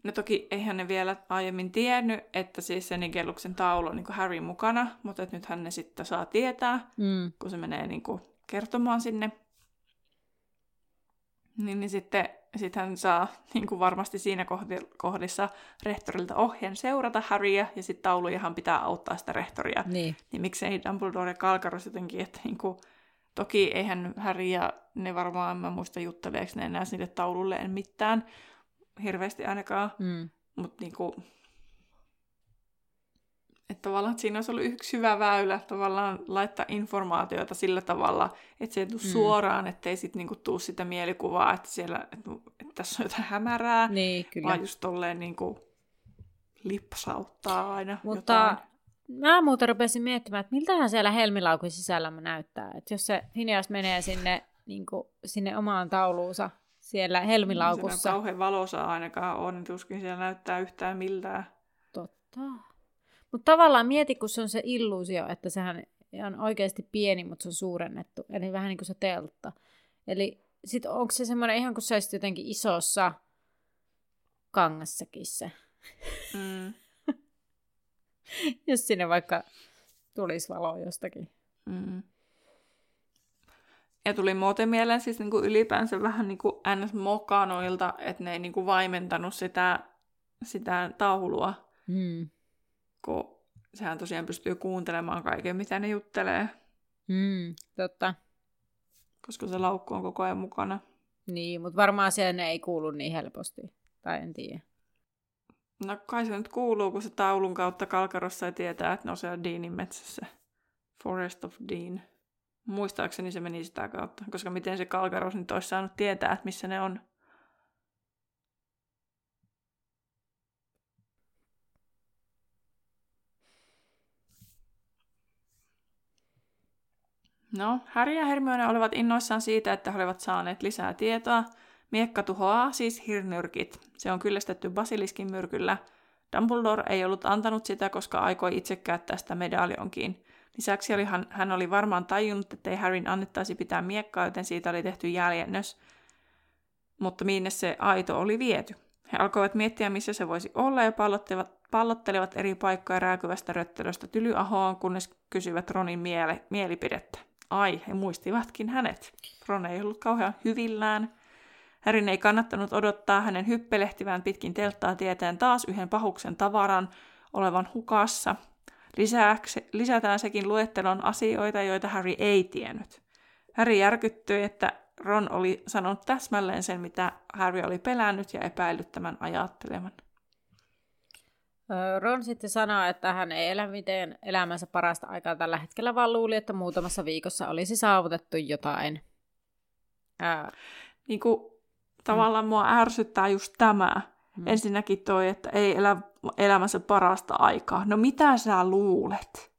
no toki eihän ne vielä aiemmin tiennyt, että siis se Nigeluksen taulu on niin Harry mukana, mutta että nythän ne sitten saa tietää, Mm. kun se menee niin kuin kertomaan sinne. Niin, niin sitten sit hän saa [laughs] niin kuin varmasti siinä kohdi- kohdissa rehtorilta ohjeen seurata Harryä, ja sitten taulujahan pitää auttaa sitä rehtoria. Niin. Niin miksei Dumbledore ja Kalkaros jotenkin, että niinku, toki eihän Harry ja ne varmaan, mä muista jutteleeko ne enää sinne taululle en mitään, hirveästi ainakaan, Mm. mutta niinku, että tavallaan että siinä olisi ollut yksi hyvä väylä tavallaan laittaa informaatiota sillä tavalla, että se ei tule Mm. suoraan, ettei sitten niinku tuu sitä mielikuvaa, että siellä, että, että tässä on jotain hämärää, Niin, kyllä. vaan just tolleen niinku lipsauttaa aina Mutta jotain. mä muuten rupesin miettimään, että miltähän siellä helmilaukun sisällä näyttää. Että jos se Phineas menee sinne, niin kuin, sinne omaan tauluunsa siellä Siellä helmilaukussa. kauhean valosa ainakaan on, niin tuskin siellä näyttää yhtään miltään. Totta. Mutta tavallaan mieti, kun se on se illuusio, että sehän on oikeasti pieni, mutta se on suurennettu. Eli vähän niin kuin se teltta. Eli sit onko se semmoinen ihan kuin se olisi jotenkin isossa kangassäkissä. Mm, [laughs] Jos sinne vaikka tulisi valo jostakin. mm. Ja tuli muuten mieleen siis niinku ylipäänsä vähän niinku ns. mokanoilta, että ne ei niinku vaimentanut sitä, sitä taulua, Mm. Kun sehän tosiaan pystyy kuuntelemaan kaiken, mitä ne juttelee, Mm, totta. koska se laukku on koko ajan mukana. Niin, mutta varmaan siellä ne ei kuulu niin helposti. Tai en tiedä. No kai se nyt kuuluu, kun se taulun kautta Kalkarossa ei tietää, että ne on siellä Deanin metsässä. Forest of Dean. Muistaakseni se meni sitä kautta, koska miten se Kalkaros nyt olisi saanut tietää, että missä ne on. No, Harry ja Hermione olivat innoissaan siitä, että he olivat saaneet lisää tietoa. Miekka tuhoaa siis hirnyrkit. Se on kyllästetty basiliskin myrkyllä. Dumbledore ei ollut antanut sitä, koska aikoi itse käyttää sitä medaljonkiin. Lisäksi oli, hän, hän oli varmaan tajunnut, että ei Harryn annettaisi pitää miekkaa, joten siitä oli tehty jäljennös. Mutta minne se aito oli viety? He alkoivat miettiä, missä se voisi olla ja pallottelivat, pallottelivat eri paikkoja rääkyvästä röttelöstä tylyahoon, kunnes kysyivät Ronin miele, mielipidettä. Ai, he muistivatkin hänet. Ron ei ollut kauhean hyvillään. Härin ei kannattanut odottaa hänen hyppelehtivään pitkin telttaa tietäen taas yhden pahuksen tavaran olevan hukassa. Lisäksi, lisätään sekin luettelon asioita, joita Harry ei tiennyt. Harry järkyttyi, että Ron oli sanonut täsmälleen sen, mitä Harry oli pelännyt ja epäillyt tämän ajattelevan. Ron sitten sanoi, että hän ei elä miten elämänsä parasta aikaa tällä hetkellä, vaan luuli, että muutamassa viikossa olisi saavutettu jotain. Ää... Niin kuin, tavallaan mm. mua ärsyttää just tämä. Mm. Ensinnäkin toi, että ei elä elämänsä parasta aikaa. No mitä sä luulet?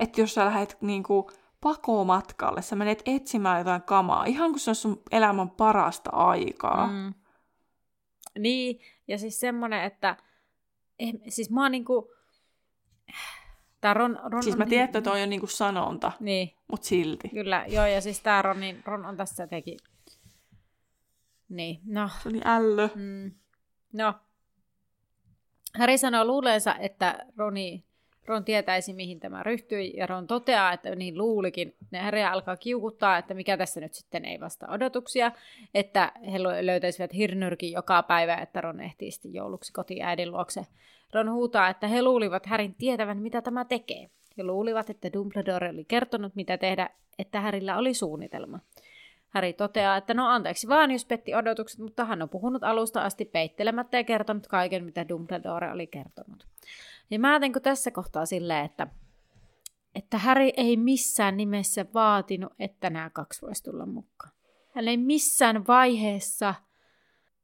Että jos sä lähdet niin kuin, pakomatkalle, sä menet etsimään jotain kamaa, ihan kuin se on sun elämän parasta aikaa. Mm. Niin, ja siis semmonen, että eh, siis mä oon niinku... Tää Ron, Ron siis mä tiedän, että toi on niinku sanonta, niin. mut silti. Kyllä, joo, ja siis tää Ron, niin Ron on tässä teki... Niin, no. Se oli ällö. Mm. No. Harry sanoo luuleensa, että Roni, Ron tietäisi, mihin tämä ryhtyi, ja Ron toteaa, että niin luulikin. Ne Harry alkaa kiukuttaa, että mikä tässä nyt sitten ei vasta odotuksia, että he löytäisivät hirnyrkin joka päivä, että Ron ehtii sitten jouluksi kotiin äidin luokse. Ron huutaa, että he luulivat Härin tietävän, mitä tämä tekee. He luulivat, että Dumbledore oli kertonut, mitä tehdä, että Härillä oli suunnitelma. Häri toteaa, että no anteeksi vaan, jos petti odotukset, mutta hän on puhunut alusta asti peittelemättä ja kertonut kaiken, mitä Dumbledore oli kertonut. Ja mä ajattelen tässä kohtaa silleen, että, että Häri ei missään nimessä vaatinut, että nämä kaksi voisi tulla mukaan. Hän ei missään vaiheessa,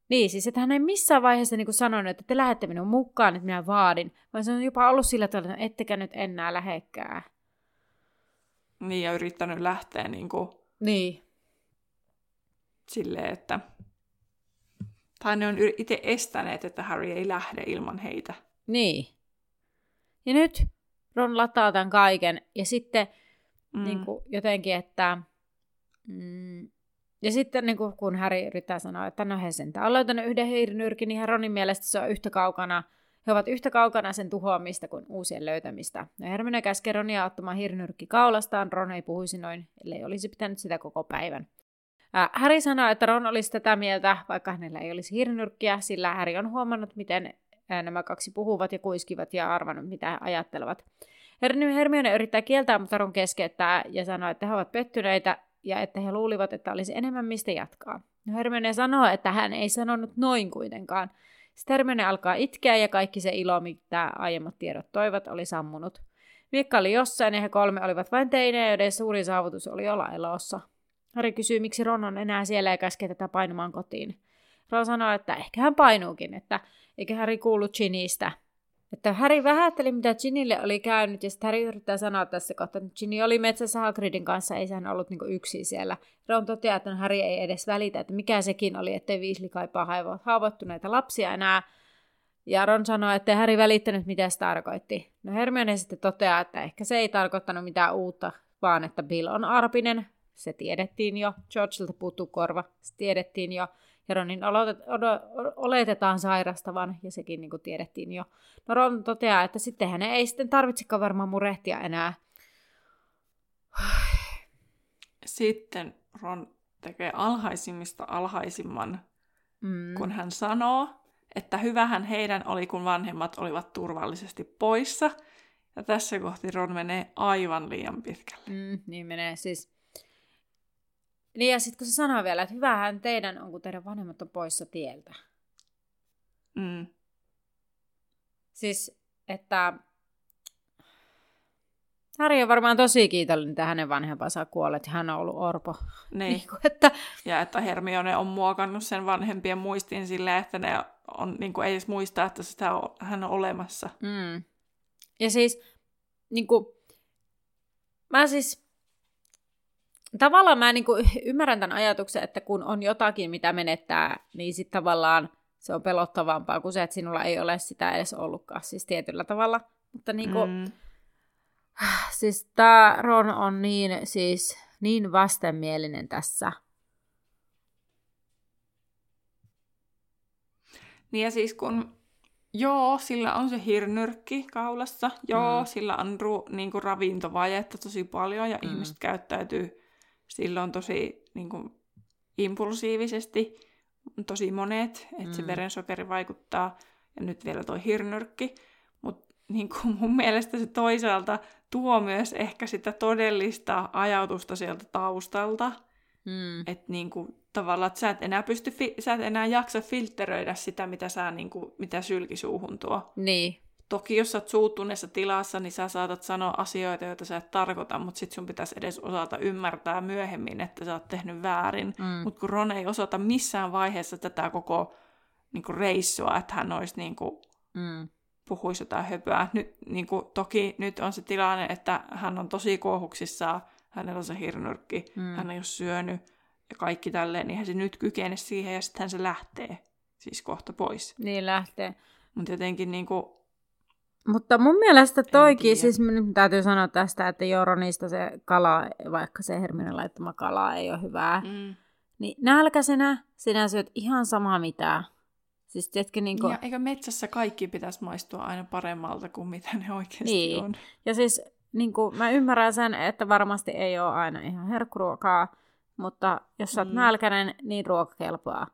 niin siis, että hän ei missään vaiheessa niin sanonut, että te lähette minun mukaan, että minä vaadin, vaan se on jopa ollut sillä tavalla, että ettekä nyt enää lähekkää. Niin, ja yrittänyt lähteä niin kuin... Niin. Silleen, että... Tai ne on itse estäneet, että Harry ei lähde ilman heitä. Niin. Ja nyt Ron lataa tämän kaiken ja sitten mm. niin kuin, jotenkin, että... Mm, ja sitten niin kuin, kun Harry yrittää sanoa, että no he sentään on löytänyt yhden hirnyrkin, niin Ronin mielestä se on yhtä kaukana, he ovat yhtä kaukana sen tuhoamista kuin uusien löytämistä. Ja Hermione käskee Ronia ottamaan hirnyrkki kaulastaan, Ron ei puhuisi noin, ellei olisi pitänyt sitä koko päivän. Ää, Harry sanoo, että Ron olisi tätä mieltä, vaikka hänellä ei olisi hirnyrkkiä, sillä Harry on huomannut, miten nämä kaksi puhuvat ja kuiskivat ja arvannut, mitä he ajattelevat. Hermione yrittää kieltää, mutta Ron keskeyttää ja sanoo, että he ovat pettyneitä ja että he luulivat, että olisi enemmän mistä jatkaa. Hermione sanoo, että hän ei sanonut noin kuitenkaan. Sitten Hermione alkaa itkeä ja kaikki se ilo, mitä aiemmat tiedot toivat, oli sammunut. Miekka oli jossain ja he kolme olivat vain teinejä, joiden suuri saavutus oli olla elossa. Harry kysyy, miksi Ron on enää siellä ja käskee tätä painumaan kotiin. Ron sanoo, että ehkä hän painuukin, että eikä Harry kuullut Ginistä. Että Harry vähätteli, mitä Ginille oli käynyt, ja sitten Harry yrittää sanoa tässä kohtaa, että Ginny oli metsässä Hagridin kanssa, ei sehän ollut niinku yksin siellä. Ron toteaa, että Harry ei edes välitä, että mikä sekin oli, ettei Weasley kaipaa haavoittuneita lapsia enää. Ja Ron sanoi, että Harry välittänyt, mitä se tarkoitti. No Hermione sitten toteaa, että ehkä se ei tarkoittanut mitään uutta, vaan että Bill on arpinen. Se tiedettiin jo. Georgelta puuttuu korva. Se tiedettiin jo. Ja Ronin oletetaan sairastavan, ja sekin niin kuin tiedettiin jo. No Ron toteaa, että sitten hän ei sitten tarvitsekaan varmaan murehtia enää. Sitten Ron tekee alhaisimmista alhaisimman, mm. kun hän sanoo, että hyvähän heidän oli, kun vanhemmat olivat turvallisesti poissa. Ja tässä kohti Ron menee aivan liian pitkälle. Mm, niin menee. Siis niin ja sitten kun se sanoo vielä, että hyvähän teidän on, kun teidän vanhemmat on poissa tieltä. Mm. Siis, että Harry on varmaan tosi kiitollinen, että hänen vanhempansa kuolleet ja hän on ollut orpo. Niin. [laughs] Niin kuin, että, Ja että Hermione on muokannut sen vanhempien muistin silleen, että ne on, niin kuin, ei edes muista, että sitä on, hän on olemassa. mm. Ja siis, niin kuin, mä siis, tavallaan mä niin kuin, [laughs] ymmärrän tämän ajatuksen, että kun on jotakin, mitä menettää, niin sitten tavallaan se on pelottavampaa kuin se, että sinulla ei ole sitä edes ollutkaan, siis tietyllä tavalla. Mutta niin kuin, Mm. [sighs] siis tämä Ron on niin, siis, niin vastenmielinen tässä. Niin ja siis kun, joo, sillä on se hirnyrkki kaulassa, joo, Mm. sillä on ru, niin kuin ravintovajetta tosi paljon ja mm. ihmiset käyttäytyy silloin tosi niin kuin, impulsiivisesti, tosi monet, että mm. se verensokeri vaikuttaa ja nyt vielä toi hirnyrkki, mutta niin kuin mun mielestä se toisaalta tuo myös ehkä sitä todellista ajatusta sieltä taustalta, Mm. että niinku, tavallaan, että sä et enää pysty, fi- sä et enää jaksa filtteröidä sitä, mitä, sä, niinku, mitä sylki suuhun tuo. Niin, Toki jos sä oot suuttuneessa tilassa, niin sä saatat sanoa asioita, joita sä et tarkoita, mutta sit sun pitäisi edes osata ymmärtää myöhemmin, että sä oot tehnyt väärin. mm. Mutta kun Ron ei osata missään vaiheessa tätä koko niinku, reissua, että hän olisi niinku, Mm. puhuisi jotain höpöä. Nyt, niin kuin, toki nyt on se tilanne, että hän on tosi kuohuksissaan, hänellä on se hirnyrkki, Mm. hän ei ole syönyt ja kaikki tälleen, niin hän se nyt kykene siihen ja sitten se lähtee siis kohta pois. Niin lähtee. Mutta jotenkin niin kuin, Mutta mun mielestä toikin, siis täytyy sanoa tästä, että Joronista se kala, vaikka se Hermione laittama kala ei ole hyvää, mm. niin nälkäisenä sinä syöt ihan samaa mitään. Siis tiedätkö, niin kuin, ja eikö metsässä kaikki pitäisi maistua aina paremmalta kuin mitä ne oikeasti Niin. on. ja siis niin kuin, mä ymmärrän sen, että varmasti ei ole aina ihan herkkuruokaa, mutta jos sä oot Mm. nälkäinen, niin ruoka kelpaa.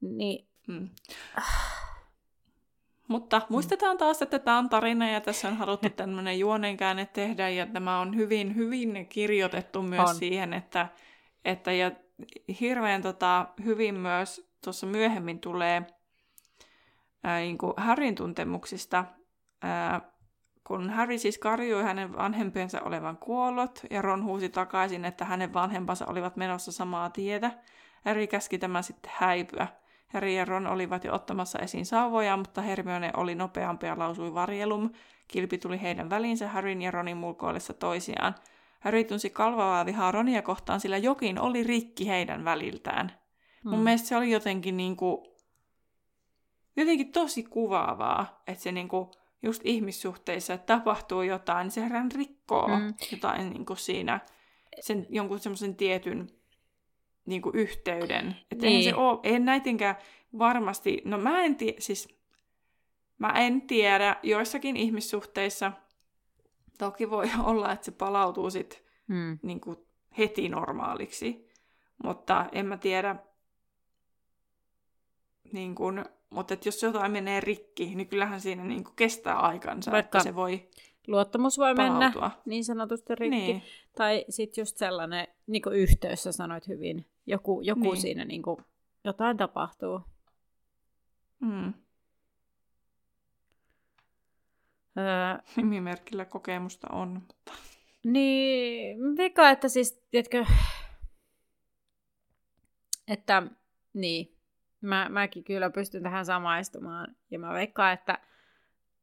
Niin, Mm. Mutta muistetaan taas, että tämä on tarina ja tässä on haluttu tämmöinen juonenkäänne tehdä ja tämä on hyvin, hyvin kirjoitettu myös On. siihen, että, että ja hirveän tota, hyvin myös tuossa myöhemmin tulee ää, niin kuin Harryn tuntemuksista, ää, kun Harry siis karjui hänen vanhempiensa olevan kuollot ja Ron huusi takaisin, että hänen vanhempansa olivat menossa samaa tietä. Harry käski tämän sitten häipyä. Harry ja Ron olivat jo ottamassa esiin sauvoja, mutta Hermione oli nopeampi ja lausui varjelum. Kilpi tuli heidän välinsä Harryn ja Ronin mulkoillessa toisiaan. Harry tunsi kalvavaa vihaa Ronia kohtaan, sillä jokin oli rikki heidän väliltään. Mm. Mun mielestä se oli jotenkin niinku, jotenkin tosi kuvaavaa, että se niinku, just ihmissuhteissa, että tapahtuu jotain, niin sehän rikkoo Mm. mm. jotain niinku siinä, sen jonkun semmoisen tietyn niinku yhteyden. Että niin. Niin. se ole, en näitinkään varmasti, no mä en tiedä, siis mä en tiedä, joissakin ihmissuhteissa toki voi [laughs] olla, että se palautuu sit mm. niinku heti normaaliksi, mutta en mä tiedä, niin kun, mutta et jos jotain menee rikki, niin kyllähän siinä niin kun kestää aikansa, Vaikka että se voi luottamus voi mennä palautua. niin sanotusti rikki. Niin. Tai sitten just sellainen niin yhteys, sä sanoit hyvin. Joku, joku niin. Niin. siinä niin kuin, jotain tapahtuu. Mm. Öö, Nimimerkillä kokemusta on. Mutta... niin, vika, että siis, tiedätkö, että niin, mä, mäkin kyllä pystyn tähän samaistumaan. Ja mä veikkaan, että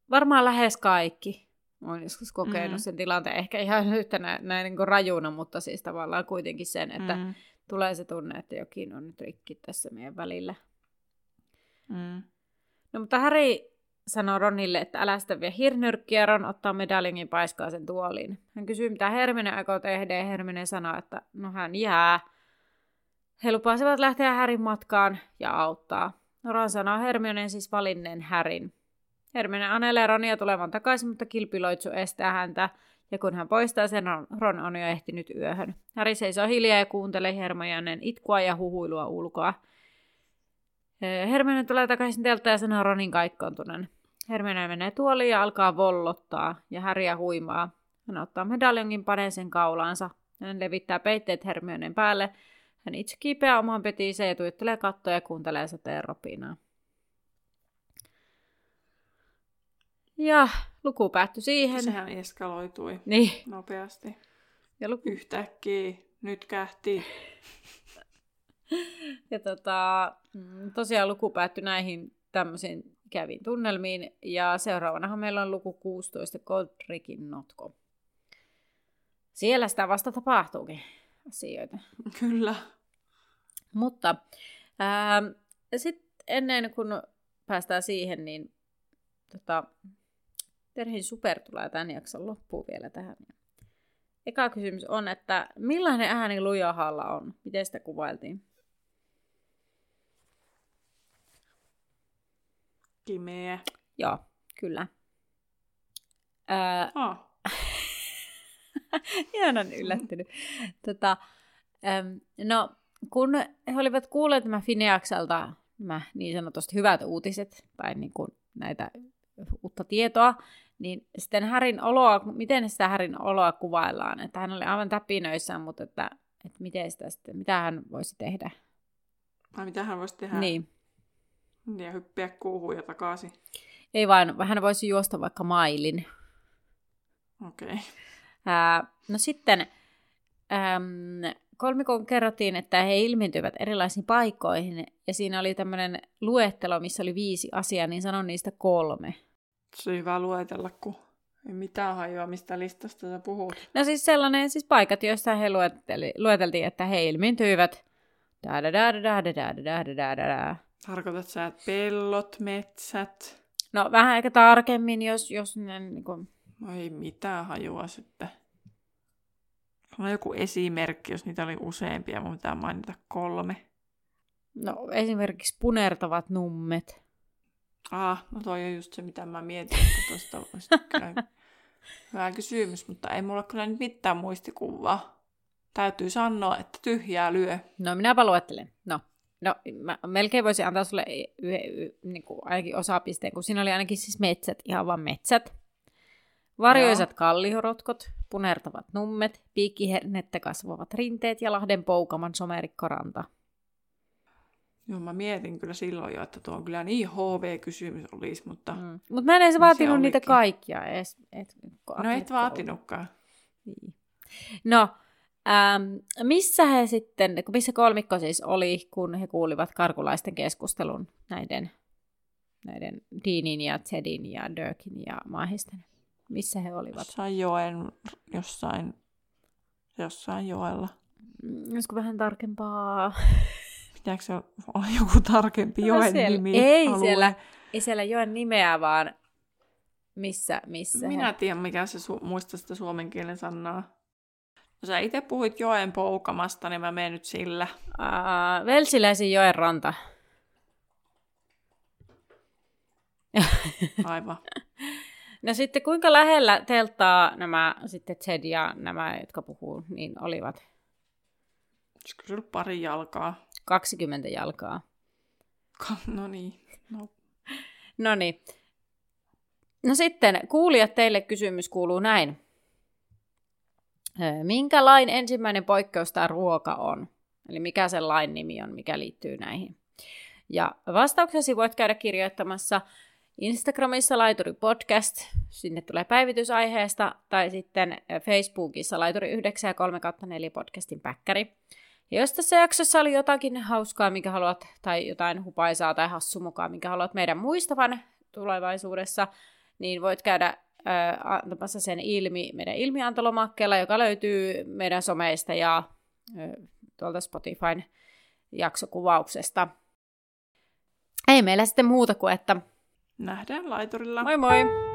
varmaan lähes kaikki on joskus kokenut Mm. sen tilanteen. Ehkä ihan yhtenä näin niin kuin rajuna, mutta siis tavallaan kuitenkin sen, että Mm. Tulee se tunne, että jokin on nyt rikki tässä meidän välillä. Mm. No mutta Harry sanoo Ronille, että älä sitä vie hirnyrkkiä, Ron ottaa medaljongin paiskaa sen tuoliin. Hän kysyy, mitä Hermione aikoo tehdä, ja Hermione sanoo, että no hän jää. He lupasivat lähteä Härin matkaan ja auttaa. No Ron sanoo Hermioneen siis valinneen Härin. Hermione anelee Ronia tulevan takaisin, mutta kilpiloitsu estää häntä, ja kun hän poistaa sen, Ron- on jo ehtinyt yöhön. Häri seisoo hiljaa ja kuuntelee Hermionen itkua ja huhuilua ulkoa. Hermione tulee takaisin teltta ja sanoo Ronin kaikkoontuneen. Hermione menee tuoliin ja alkaa vollottaa ja Häriä huimaa. Hän ottaa medaljongin panee sen kaulaansa. Hän levittää peitteet Hermionen päälle. Hän itse kiipeää omaan petiiseen ja tuijottelee kattoa ja kuuntelee sateen ropinaa. Ja luku päättyi siihen. Sehän eskaloitui Niin. nopeasti. Ja, luku... Yhtäkkiä nyt kähti. [laughs] ja tota, mm, tosiaan luku päättyi näihin tämmöisiin käviin tunnelmiin. Ja seuraavanahan meillä on luku 16, Godrikin notko. Siellä sitä vasta tapahtuukin asioita. [laughs] Kyllä. Mutta sitten ennen kuin päästään siihen, niin tota, Terhin super tulee tämän jakson loppuun vielä tähän. Eka kysymys on, että millainen ääni lujahalla on? Miten sitä kuvailtiin? Kimeä. Joo, kyllä. Ää, oh. [laughs] Ihanan yllättynyt. Tota, äm, no, kun he olivat kuulleet tämä Fineakselta nämä niin sanotusti hyvät uutiset, tai niin kuin näitä uutta tietoa, niin sitten Härin oloa, miten sitä Härin oloa kuvaillaan, että hän oli aivan täpinöissään, mutta että, että miten sitä sitten, mitä hän voisi tehdä. Vai mitä hän voisi tehdä? Niin. Ja hyppiä kuuhun ja takaisin. Ei vaan, hän voisi juosta vaikka mailin. Okei. Okay. no sitten äm, kolmikon kerrottiin, että he ilmentyivät erilaisiin paikkoihin, ja siinä oli tämmöinen luettelo, missä oli viisi asiaa, niin sanon niistä kolme. Se on hyvä luetella, kun ei mitään hajua, mistä listasta sä puhut. No siis sellainen, siis paikat, joissa he luetteli, lueteltiin, että he ilmiintyivät. Tarkoitat sä, että pellot, metsät? No vähän ehkä tarkemmin, jos, jos ne niin kuin... No ei mitään hajua sitten. On joku esimerkki, jos niitä oli useampia, mun pitää mainita kolme. No esimerkiksi punertavat nummet. Ah, no toi on just se, mitä mä mietin, että tuosta olisi kyllä hyvä kysymys, mutta ei mulla kyllä nyt mitään muistikuvaa. Täytyy sanoa, että tyhjää lyö. No minäpä luettelen. No, no mä melkein voisin antaa sulle yhden, niin kuin ainakin osapisteen, kun siinä oli ainakin siis metsät, ihan vaan metsät. Varjoisat Joo. kallihorotkot, punertavat nummet, piikkihernettä kasvavat rinteet ja Lahden poukaman somerikkoranta. Joo, mä mietin kyllä silloin jo, että tuo on kyllä niin HV-kysymys olisi, mutta... Mm. Mutta mä en edes vaatinut niitä kaikkia edes. Et, no et vaatinutkaan. Niin. No, ähm, missä he sitten, missä kolmikko siis oli, kun he kuulivat karkulaisten keskustelun näiden, näiden Deanin ja Tedin ja Dirkin ja Mahisten? Missä he olivat? Jossain joen, jossain, jossain joella. Mm, olisiko vähän tarkempaa? Pitääkö se olla joku tarkempi no joen siellä, nimi? Ei siellä, ei siellä joen nimeä, vaan missä, missä Minä he... tiedän, mikä se su- muista sitä suomen kielen sanaa. No sä itse puhuit joen poukamasta, niin mä menen nyt sillä. Uh, Velsiläisen joen ranta. Aivan. [laughs] No sitten kuinka lähellä telttaa nämä sitten Ted ja nämä, jotka puhuu, niin olivat? Olisiko se ollut pari jalkaa? 20 jalkaa. [laughs] No niin. No. no niin. No sitten, kuulijat, teille kysymys kuuluu näin. Minkä lain ensimmäinen poikkeus tämä ruoka on? Eli mikä sen lain nimi on, mikä liittyy näihin? Ja vastauksesi voit käydä kirjoittamassa Instagramissa Laituri Podcast, sinne tulee päivitysaiheesta, tai sitten Facebookissa Laituri 9 ja 3 4 podcastin päkkäri. Jos tässä jaksossa oli jotakin hauskaa, mikä haluat, tai jotain hupaisaa tai hassu mukaan, mikä haluat meidän muistavan tulevaisuudessa, niin voit käydä antamassa sen ilmi meidän ilmiantolomakkeella, joka löytyy meidän someista ja äh, tuolta Spotifyn jaksokuvauksesta. Ei meillä sitten muuta kuin, että Nähdään laiturilla. Moi moi!